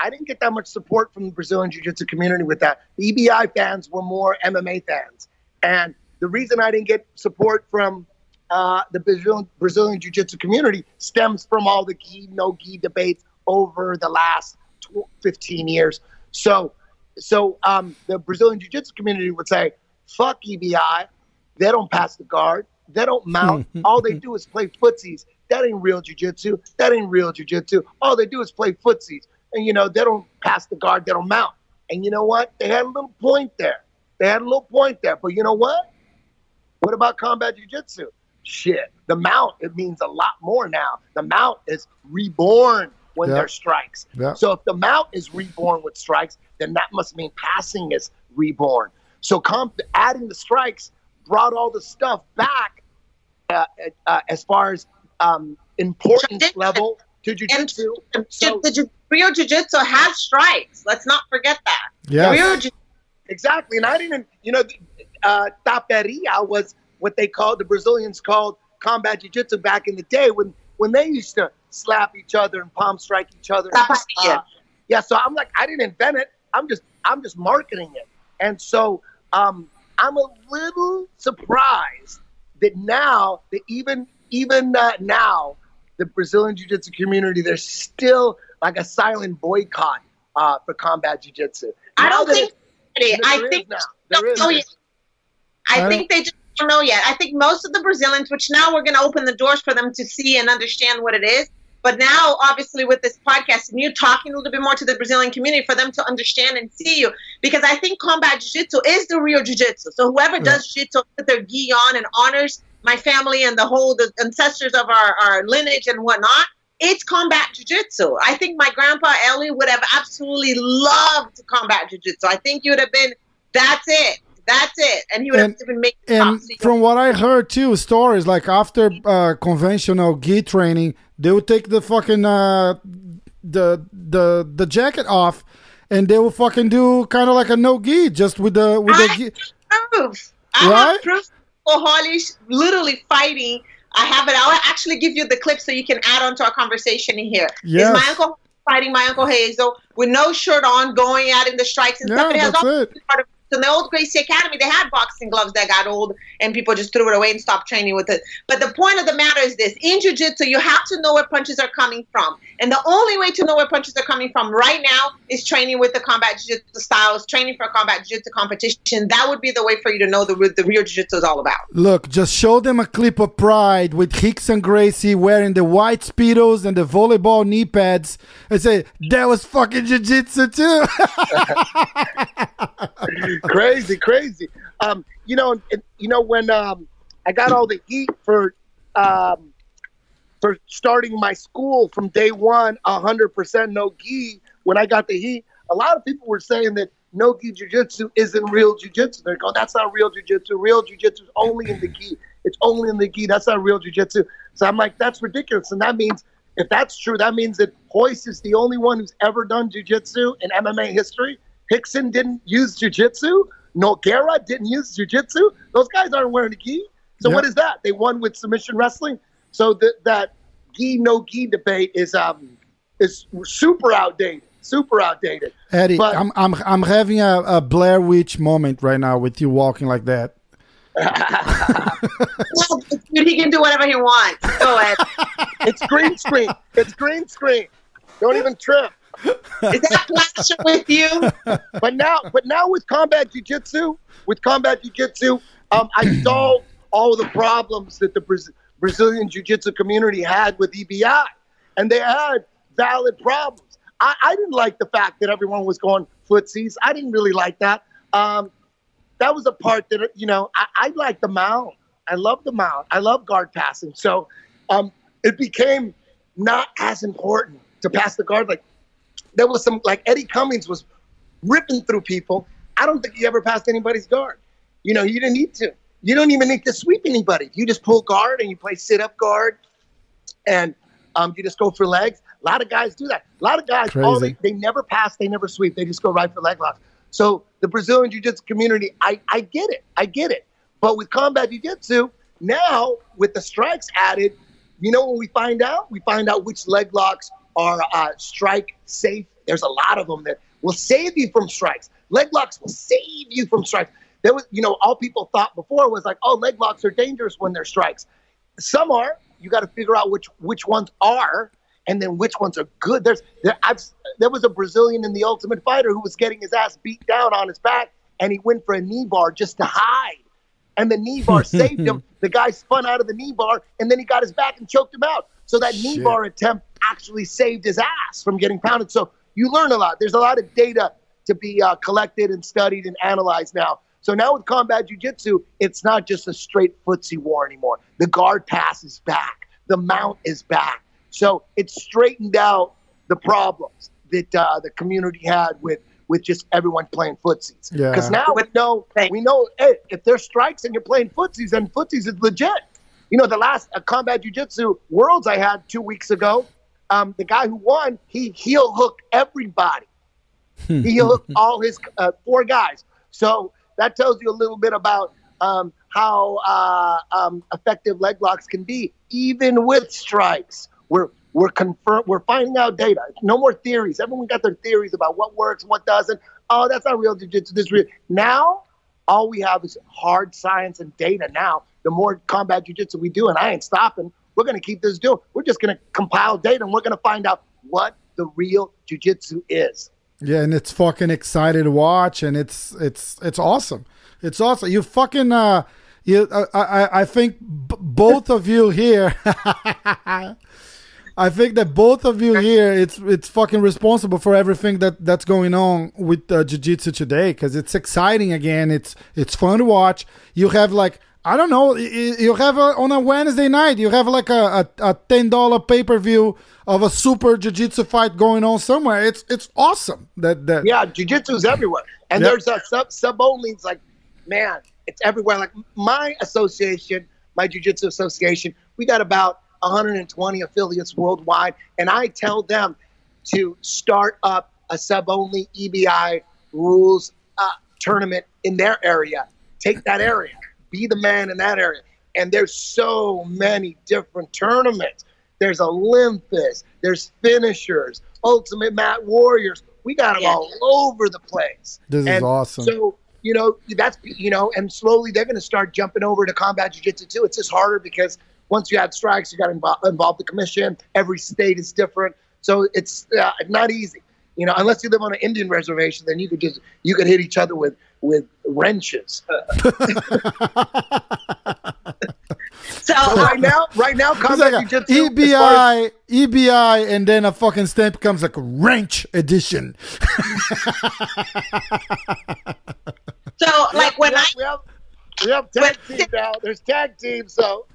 I didn't get that much support from the Brazilian Jiu-Jitsu community with that. The EBI fans were more MMA fans, and the reason I didn't get support from uh, the Brazilian, Brazilian Jiu-Jitsu community stems from all the gi no gi debates over the last tw- 15 years. So, so um, the Brazilian Jiu-Jitsu community would say, "Fuck EBI." They don't pass the guard. They don't mount. All they do is play footsies. That ain't real jujitsu. That ain't real jujitsu. All they do is play footsies. And, you know, they don't pass the guard. They don't mount. And you know what? They had a little point there. They had a little point there. But you know what? What about combat jujitsu? Shit. The mount, it means a lot more now. The mount is reborn when there's strikes. Yeah. So if the mount is reborn with strikes, then that must mean passing is reborn. So comp- adding the strikes brought all the stuff back uh, uh, as far as um, importance Tradition. level to jujitsu. So the Jiu- Rio Jiu Jitsu has strikes. Let's not forget that. Yeah. Rio Jiu- exactly, and I didn't, you know, uh, taperia was what they called the Brazilians called combat jiu-jitsu back in the day when when they used to slap each other and palm strike each other. Taperia. Uh, yeah, so I'm like, I didn't invent it. I'm just I'm just marketing it, and so um, I'm a little surprised that now that even even uh, now the Brazilian jiu-jitsu community there's still like a silent boycott uh, for combat jiu-jitsu. I don't think. it- I think now. don't There is. I I think they just don't know yet. I think most of the Brazilians, which now we're going to open the doors for them to see and understand what it is. But now, obviously, with this podcast and you talking a little bit more to the Brazilian community for them to understand and see you, because I think combat jiu-jitsu is the real jiu-jitsu. So whoever does jiu-jitsu with their gi on and honors my family and the whole the ancestors of our, our lineage and whatnot, it's combat jiu-jitsu. I think my grandpa Helio would have absolutely loved combat jiu-jitsu. I think you would have been, that's it. That's it. And he would And- have been making And from what I heard too, stories like after uh, conventional gi training, they would take the fucking uh, the the the jacket off, and they will fucking do kind of like a no gi, just with the with the I gi. have proof. I Right? have proof of Helio literally fighting. I have it. I'll actually give you the clip so you can add on to our conversation here. Yes. Is my uncle fighting my uncle Hazel with no shirt on, going out in the strikes and Yeah, stuff. It has that's all it. part of in the old Gracie Academy, they had boxing gloves that got old and people just threw it away and stopped training with it. But the point of the matter is this in jiu jitsu, you have to know where punches are coming from. And the only way to know where punches are coming from right now is training with the combat jiu jitsu styles, training for a combat jiu jitsu competition. That would be the way for you to know the, the real jiu jitsu is all about. Look, just show them a clip of Pride with Rickson Gracie wearing the white speedos and the volleyball knee pads, and say that was fucking jiu-jitsu too. crazy, crazy. Um, you know, you know when um, I got all the heat for um, for starting my school from day one, hundred percent no gi. When I got the heat, a lot of people were saying that no gi jujitsu isn't real jujitsu. They're going, that's not real jujitsu. Real jujitsu is only in the gi. It's only in the gi. That's not real jujitsu. So I'm like, that's ridiculous. And that means if that's true, that means that Royce is the only one who's ever done jujitsu in MMA history. Rickson didn't use jujitsu. Nogueira didn't use jujitsu. Those guys aren't wearing a gi. So Yeah. what is that? They won with submission wrestling. So that that gi no gi debate is um is super outdated. Super outdated. Eddie, But- I'm I'm I'm having a, a Blair Witch moment right now with you walking like that. Well, dude, he can do whatever he wants. Go ahead. It's green screen. It's green screen. Don't even trip. Is that plaster with you? But now, but now with combat jujitsu, with combat jujitsu, um, I solved all the problems that the Braz- Brazilian jiu-jitsu community had with EBI, and they had valid problems. I, I didn't like the fact that everyone was going footsies. I didn't really like that. Um, that was a part that you know I, I like the mount. I love the mount. I love guard passing. So um, it became not as important to pass the guard. Like there was some like Eddie Cummings was ripping through people. I don't think he ever passed anybody's guard. You know, you didn't need to. You don't even need to sweep anybody. You just pull guard and you play sit up guard, and um, you just go for legs. A lot of guys do that. A lot of guys, all they, Crazy. they never pass, they never sweep. They just go right for leg locks. So the Brazilian Jiu-Jitsu community, I, I get it. I get it. But with combat Jiu-Jitsu, now with the strikes added, you know when we find out? We find out which leg locks are uh, strike safe. There's a lot of them that will save you from strikes. Leg locks will save you from strikes. There was, you know, all people thought before was like, oh, leg locks are dangerous when they're strikes. Some are. You got to figure out which which ones are, and then which ones are good. There's there, I've there was a Brazilian in the Ultimate Fighter who was getting his ass beat down on his back, and he went for a knee bar just to hide. And the knee bar saved him. The guy spun out of the knee bar, and then he got his back and choked him out. So that knee bar attempt actually saved his ass from getting pounded. So you learn a lot. There's a lot of data to be uh, collected and studied and analyzed now. So now with combat jujitsu, it's not just a straight footsie war anymore. The guard pass is back. The mount is back. So it straightened out the problems that uh, the community had with with just everyone playing footsies. Yeah. Because now we know we know hey, if there's strikes and you're playing footsies, then footsies is legit. You know, the last uh, combat jujitsu worlds I had two weeks ago, um, the guy who won, he heel hooked everybody. he heel hooked all his uh, four guys. So that tells you a little bit about um, how uh, um, effective leg locks can be, even with strikes. We're we're confirm we're finding out data. No more theories. Everyone got their theories about what works, what doesn't. Oh, that's not real jiu-jitsu. This is real. Now, all we have is hard science and data. Now, the more combat jiu-jitsu we do, and I ain't stopping. We're to keep this doing. We're just to compile data, and we're to find out what the real jiu-jitsu is. Yeah, and it's fucking excited to watch, and it's it's it's awesome. It's awesome. You fucking uh, you I I, I think b- both of you here. I think that both of you here, it's it's fucking responsible for everything that that's going on with uh, jiu-jitsu today because it's exciting again. It's it's fun to watch. You have like I don't know. You have a, on a Wednesday night. You have like a, a, a ten dollar pay per view of a super jiu-jitsu fight going on somewhere. It's it's awesome. That that Yeah, jujitsu's everywhere, and Yep. there's a sub sub only. It's like, man, it's everywhere. Like my association, my jujitsu association, we got about 120 affiliates worldwide, and I tell them to start up a sub only EBI rules uh, tournament in their area. Take that area, be the man in that area, and there's so many different tournaments. There's Olympus, there's finishers, Ultimate Mat Warriors. We got them Yeah. all over the place. This is awesome. So you know that's you know, and slowly they're going to start jumping over to combat jiu-jitsu too. It's just harder because once you have strikes, you got to involve, involve the commission. Every state is different, so it's uh, not easy. You know, unless you live on an Indian reservation, then you could just you could hit each other with with wrenches. So So right now, right now, It's combat like a jiu-jitsu. as as- EBI, EBI, and then a fucking stamp comes like a wrench edition. so like when we I have, we have, we have tag team now. There's tag teams, so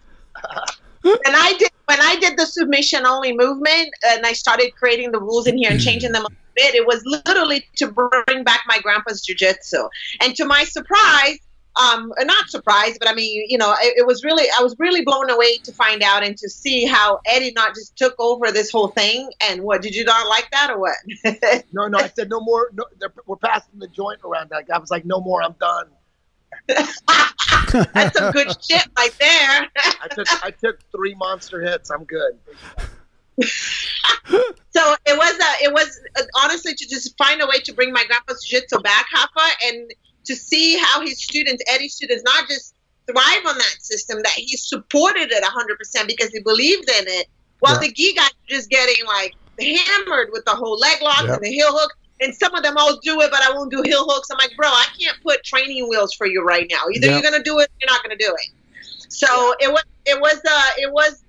when I did when I did the submission only movement and I started creating the rules in here and changing them a bit, it was literally to bring back my grandpa's jujitsu. And to my surprise, um, not surprised, but I mean, you know, it, it, was really, I was really blown away to find out and to see how Eddie not just took over this whole thing. And what did you not like that or what? no, no, I said no more. No, we're passing the joint around. That I was like, no more. I'm done. That's some good shit right there. I took I took three monster hits. I'm good. so it was a, it was uh, honestly to just find a way to bring my grandpa's jiu-jitsu back, Rafa, and to see how his students, Eddie's students, not just thrive on that system, that he supported it 100% because he believed in it, while yeah. the gi guys are just getting like hammered with the whole leg lock yeah. and the heel hook. And some of them all do it, but I won't do heel hooks. I'm like, bro, I can't put training wheels for you right now. Either yeah. you're gonna do it, or you're not gonna do it. So it was, it was, uh, it was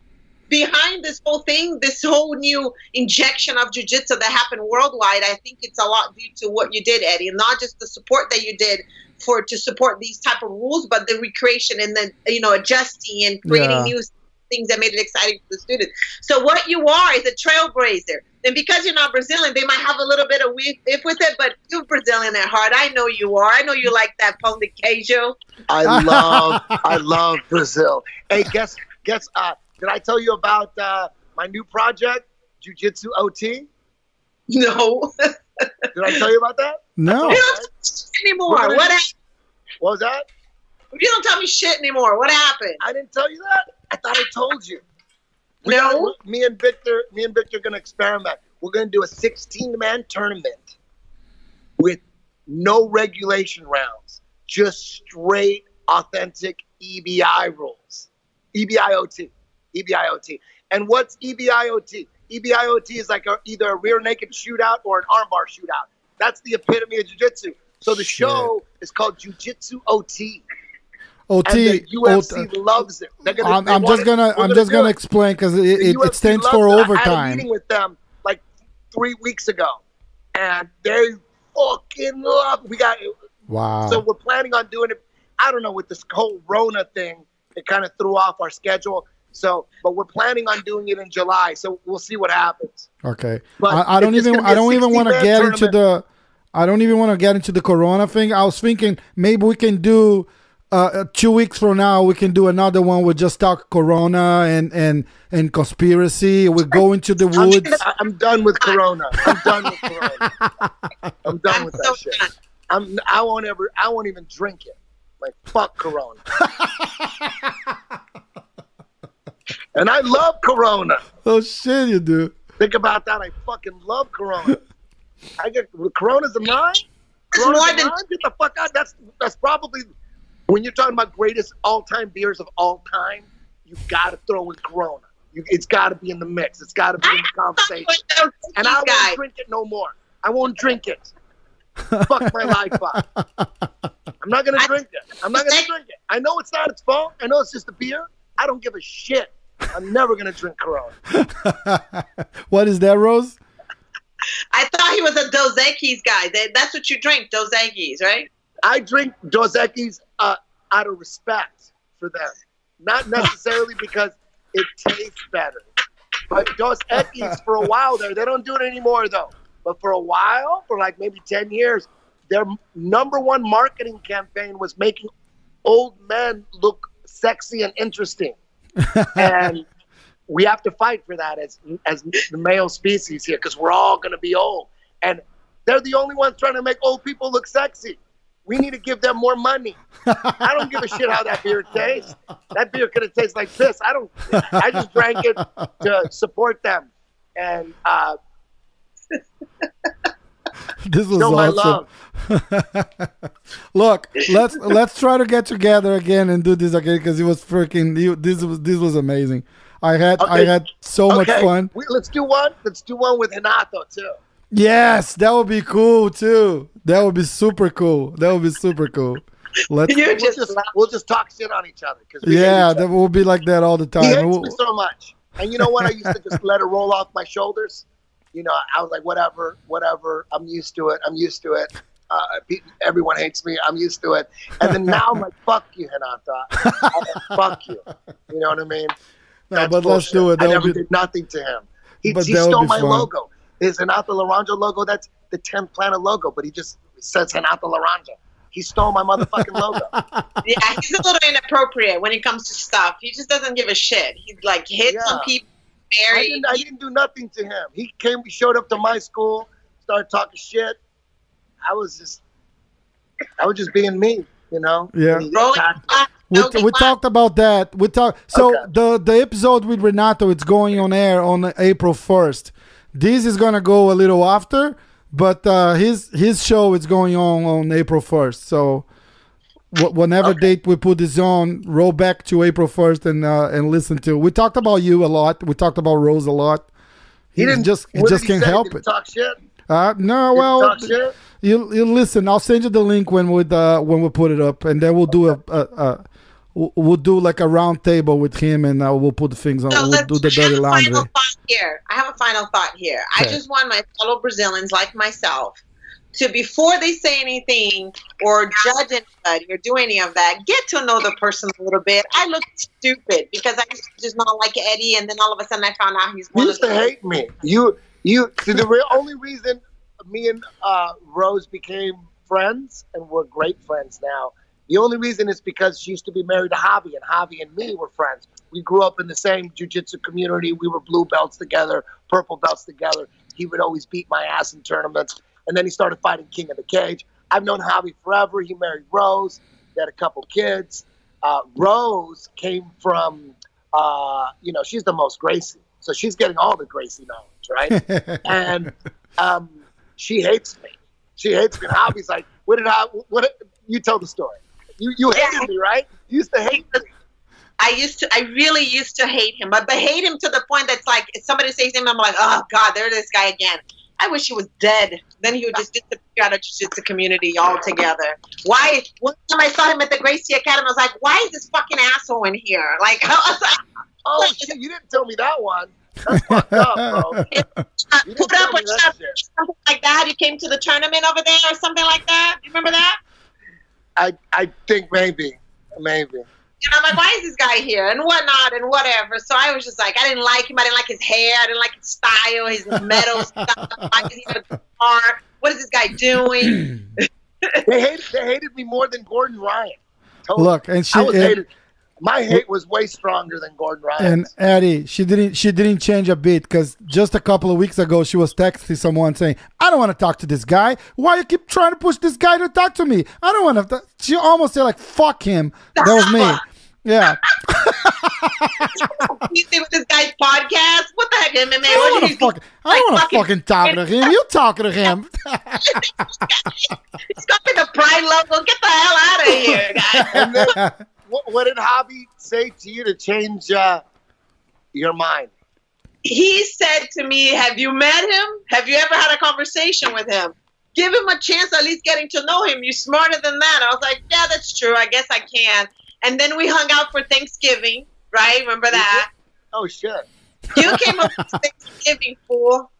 behind this whole thing, this whole new injection of jujitsu that happened worldwide, I think it's a lot due to what you did, Eddie, and not just the support that you did for to support these type of rules, but the recreation and then you know adjusting and creating yeah. new things that made it exciting for the students. So what you are is a trailblazer. And because you're not Brazilian, they might have a little bit of if with it, but you're Brazilian at heart. I know you are. I know you like that pão de queijo. I love, I love Brazil. Hey, guess, guess, uh, did I tell you about uh, my new project, Jiu Jitsu OT? No. Did I tell you about that? No. You anymore. What, what, what was that? You don't tell me shit anymore. What happened? I didn't tell you that. I thought I told you. We no. Got, me and Victor, me and Victor are gonna experiment. We're gonna do a 16-man tournament with no regulation rounds, just straight, authentic EBI rules, EBIOT. EBIOT. And what's EBIOT? EBIOT is like a, either a rear naked shootout or an armbar shootout. That's the epitome of jiu-jitsu. So the show is called Jiu-Jitsu OT. OT. UFC OT. loves it. Gonna, I'm, I'm just gonna I'm just gonna it. explain because it, it, it, stands for overtime. I had a meeting with them like three weeks ago, and they fucking love. We got wow. So we're planning on doing it. I don't know with this whole Rona thing. It kind of threw off our schedule. So, but we're planning on doing it in July. So we'll see what happens. Okay. But I, I don't even I don't even want to get tournament. into the I don't even want to get into the Corona thing. I was thinking maybe we can do uh, uh, two weeks from now we can do another one with just talk Corona and and and conspiracy. We go into the woods. I'm, I'm done with Corona. I'm done with Corona. I'm done I'm with that so shit. I'm I won't ever I won't even drink it. Like fuck Corona. And I love Corona. Oh shit, you do. Think about that. I fucking love Corona. I get Corona's a nine. Corona's a nine. Get the fuck out. That's that's probably when you're talking about greatest all-time beers of all time. You got to throw in Corona. You, it's got to be in the mix. It's got to be in the conversation. And I won't drink it no more. I won't drink it. Fuck my life up. I'm not gonna drink it. I'm not gonna drink it. I know it's not its fault. I know it's just a beer. I don't give a shit. I'm never going to drink Corona. what is that, Rose? I thought he was a Dos Equis guy. That's what you drink, Dos Equis, right? I drink Dos Equis uh, out of respect for them, not necessarily because it tastes better. But Dos Equis, for a while there, they don't do it anymore though. But for a while, for like maybe 10 years, their number one marketing campaign was making old men look sexy and interesting and we have to fight for that as as the male species here because we're all going to be old, and they're the only ones trying to make old people look sexy. We need to give them more money. I don't give a shit how that beer tastes. That beer could have tasted like piss. I don't. I just drank it to support them, and uh, this was awesome. Look, let's let's try to get together again and do this again because it was freaking. This was this was amazing. I had okay. I had so okay. much fun. We, let's do one. Let's do one with Renato too. Yes, that would be cool too. That would be super cool. That would be super cool. Let's we'll just, we'll just talk shit on each other. Cause yeah, that will be like that all the time. He hates we'll, me so much, and you know what? I used to just let it roll off my shoulders you know, I was like, whatever, whatever. I'm used to it. I'm used to it. Uh, everyone hates me. I'm used to it. And then now I'm like, fuck you, Renato. Like, fuck you. You know what I mean? No, That's but bullshit. let's do it. That I never be... did nothing to him. He, he stole my fun. logo. His Renato Laranja logo, that's the 10th Planet logo, but he just says Renato Laranja. He stole my motherfucking logo. Yeah, he's a little inappropriate when it comes to stuff. He just doesn't give a shit. He like hits Yeah. on people, I didn't, I didn't do nothing to him. He came, he showed up to my school, started talking shit. I was just, I was just being me, you know. Yeah. And he Rolling attacked- glass, we, no we talked about that. We talk. So Okay. the the episode with Renato, it's going on air on April first. This is gonna go a little after, but uh, his his show is going on on April first. So wh- whenever Okay. date we put this on, roll back to April first and uh, and listen to. We talked about you a lot. We talked about Rose a lot. He didn't just he just he can't help he it. Talk shit. Uh, no, Did he well, you you listen. I'll send you the link when we uh, when we put it up, and then we'll do a, a, a we'll we'll do like a round table with him, and uh, we'll put things on. So we'll do the I have dirty laundry. Final thought here. I have a final thought here. I just want my fellow Brazilians, like myself, to before they say anything or judge anybody or do any of that, get to know the person a little bit. I look stupid because I used to just not like Eddie, and then all of a sudden I found out he's You used of to the hate me. You, you. See, the real only reason me and uh, Rose became friends, and we're great friends now. The only reason is because she used to be married to Javi, and Javi and me were friends. We grew up in the same jujitsu community. We were blue belts together, purple belts together. He would always beat my ass in tournaments, and then he started fighting King of the Cage. I've known Javi forever. He married Rose. They had a couple kids. Uh, Rose came from, uh, you know, she's the most Gracie, so she's getting all the Gracie knowledge, right? and um, she hates me. She hates me. And Javi's like, "What did I? What? You tell the story. You you hated me, right? You used to hate me. I used to, I really used to hate him, but, but hate him to the point that's like, if somebody says him, I'm like, oh God, there's this guy again. I wish he was dead. Then he would just disappear out of jiu-jitsu community altogether. Why? One time I saw him at the Gracie Academy, I was like, why is this fucking asshole in here? Like, like, Oh shit! You didn't tell me that one. That's fucked up, bro. Put up me or that something, shit. something like that. You came to the tournament over there or something like that. You remember that? I I think maybe, maybe. And I'm like, why is this guy here? And whatnot and whatever. So I was just like, I didn't like him. I didn't like his hair. I didn't like his style, his metal stuff. Why does he a guitar? What is this guy doing? They hated they hated me more than Gordon Ryan. Totally. Look, and she I was and, hated. My hate was way stronger than Gordon Ryan. and Ryan's. Eddie, she didn't she didn't change a bit because just a couple of weeks ago she was texting someone saying, "I don't want to talk to this guy. Why you keep trying to push this guy to talk to me? I don't want to." She almost said like, "Fuck him." That was me. Yeah, you see with this guy's podcast? What the heck, MMA? I don't want to he fuck. I don't want to fucking talk to him. You talking to him? He's got me the pride logo. Get the hell out of here, guys. What, what did Javi say to you to change uh, your mind? he said to me, Have you met him? Have you ever had a conversation with him? Give him a chance at least getting to know him. You're smarter than that. I was like, Yeah, that's true. I guess I can. And then we hung out for Thanksgiving, right? Remember that? Oh shit! You came up for Thanksgiving, fool.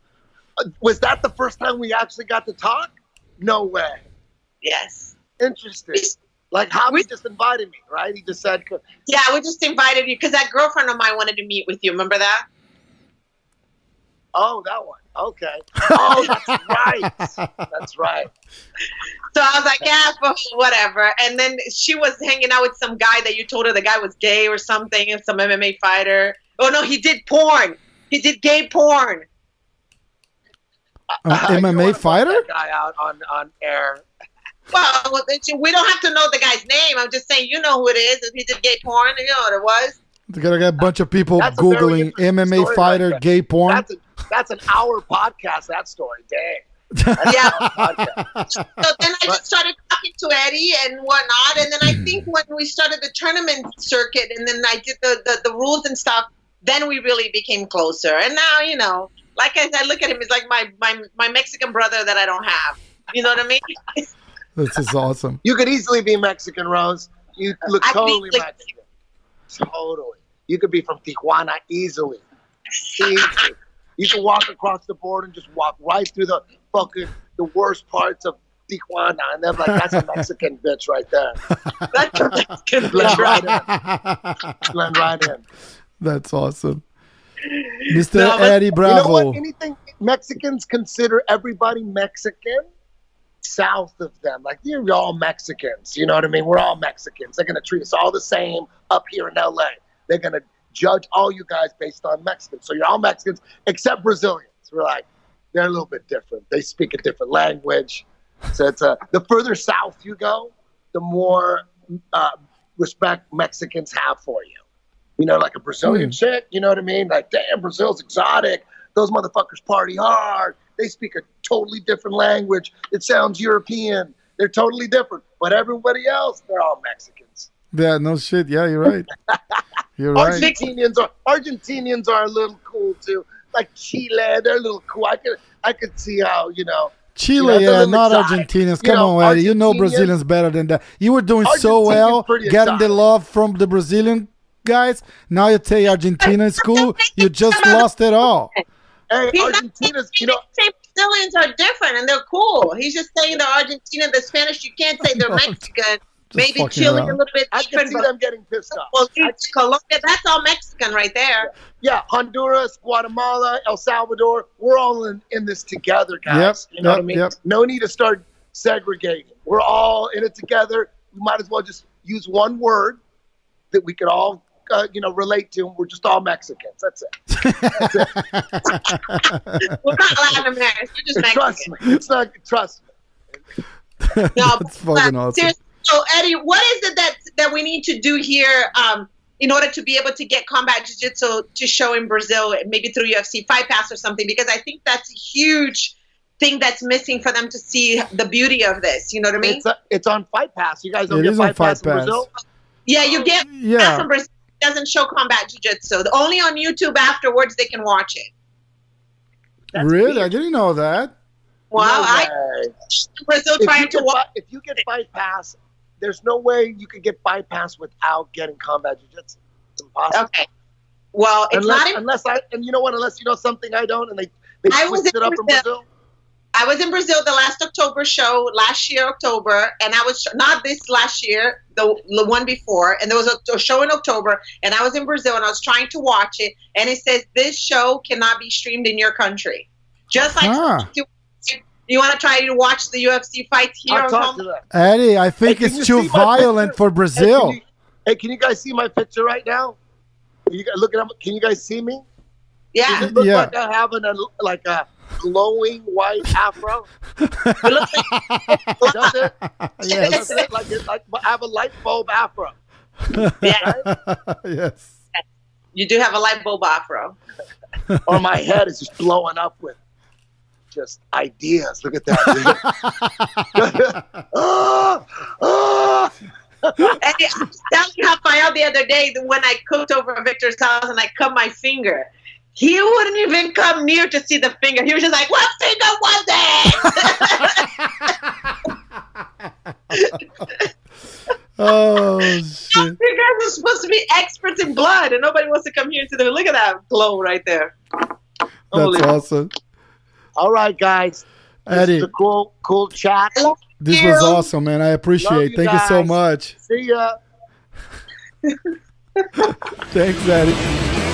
Uh, was that the first time we actually got to talk? No way. Yes. Interesting. Like Javi We- just invited me, right? He just said, Yeah, we just invited you because that girlfriend of mine wanted to meet with you. Remember that? "Oh, that one. Okay. Oh, that's right. That's right." So I was like, yeah, but whatever. And then she was hanging out with some guy that you told her the guy was gay or something, and some MMA fighter. Oh no, he did porn. He did gay porn. Uh, An You MMA put fighter? that guy out on on air. Well, we don't have to know the guy's name. I'm just saying, you know who it is. If he did gay porn, you know what it was. They're gonna get a bunch of people That's googling MMA fighter there. gay porn. That's a, that's an hour podcast. That story. Dang. Yeah. So then I just started talking to Eddie and whatnot. And then I think hmm. when we started the tournament circuit and then I did the, the, the rules and stuff, then we really became closer. And now, you know, like I said, look at him. He's like my, my, my Mexican brother that I don't have. You know what I mean? This is awesome. You could easily be Mexican, Rose. You look I think, totally like- Mexican. Totally. You could be from Tijuana easily. Easily. You can walk across the board and just walk right through the fucking the worst parts of Tijuana, and they're like, "That's a Mexican bitch right there." That's a Mexican Blend right in. Blend right in. That's awesome. Mr. No, but- Eddie You know what? Anything Mexicans consider everybody Mexican. South of them. Like you're all Mexicans. You know what I mean? We're all Mexicans. They're gonna treat us all the same up here in LA. They're gonna judge all you guys based on Mexicans. So you're all Mexicans except Brazilians. We're like, they're a little bit different. They speak a different language. So it's a the further south you go, the more uh, respect Mexicans have for you. You know, like a Brazilian chick. You know what I mean? Like, damn, Brazil's exotic. Those motherfuckers party hard. They speak a totally different language. It sounds European. They're totally different. But everybody else, they're all Mexicans. Yeah, no shit. Yeah, you're right. You're right. Argentinians are Argentinians are a little cool too. Like Chile, they're a little cool. I could I could see how you know. Chile, You know, yeah, not exotic. Argentinians. You Come know, on, Eddie. You know Brazilians better than that. You were doing so well, pretty getting the love from the Brazilian guys. Now you say Argentina is cool. You just lost it all. Hey, He's not Argentina's, you know, saying Brazilians are different and they're cool. He's just saying the Argentina, the Spanish. You can't say they're No, Mexican. Maybe fucking Chile around. a little bit I can see but them getting pissed off. well, it's Colombia, that's all Mexican right there. Yeah, Honduras, Guatemala, El Salvador, we're all in, in this together, guys. Yep, you know what I mean? yep. No need to start segregating. We're all in it together. We might as well just use one word that we could all, uh, you know, relate to. We're just all Mexicans. That's it. We're not Latin Americans. We're just Mexicans. trust Mexican. me. It's not. Trust me. No, That's fucking but awesome. seriously, So Eddie, what is it that that we need to do here um, in order to be able to get combat jiu-jitsu to show in Brazil, maybe through UFC Fight Pass or something? Because I think that's a huge thing that's missing for them to see the beauty of this. You know what I mean? It's, uh, it's on Fight Pass. You guys don't It get is on Fight Pass Fight in Brazil? yeah, you get that Yeah. from Brazil. It doesn't show combat jiu-jitsu. Only on YouTube afterwards they can watch it. That's really? weird. I didn't know that. Well, No I. Brazil if you, trying to watch. if you get Fight Pass, there's no way you could get Fight Pass without getting combat jiu-jitsu. It's impossible. Okay. Well, it's unless, not unless I and you know what? Unless you know something I don't, and they they I was in it up in Brazil. Brazil. I was in Brazil the last October show last year October, and I was not this last year, the, the one before, and there was a, a show in October, and I was in Brazil and I was trying to watch it, and it says this show cannot be streamed in your country, just like Huh. you, you want to try to watch the UFC fights here. I'll talk to them. Eddie, I think Hey, it's too violent picture? for Hey, Brazil. can, you, hey, can you guys see my picture right now? You guys look at Can you guys see me? Does Yeah, it look Yeah. like I have an, a, like a glowing white afro? it looks like Does it? yes. Doesn't it? Like, it, like I have a light bulb afro. yeah, yes. you do have a light bulb afro. or my head is just blowing up with just ideas. Look at that. Ah, ah. And I was telling Rafael the other day that when I cooked over at Victor's house and I cut my finger, he wouldn't even come near to see the finger. He was just like, "What finger was it?" Oh shit. you guys are supposed to be experts in blood, and nobody wants to come here to the look at that glow right there. That's Unbelievable. awesome. All right, guys. This Eddie, is a cool, cool chat. this you. was awesome, man. I appreciate it. you Thank you so much. See ya. Thanks, Eddie.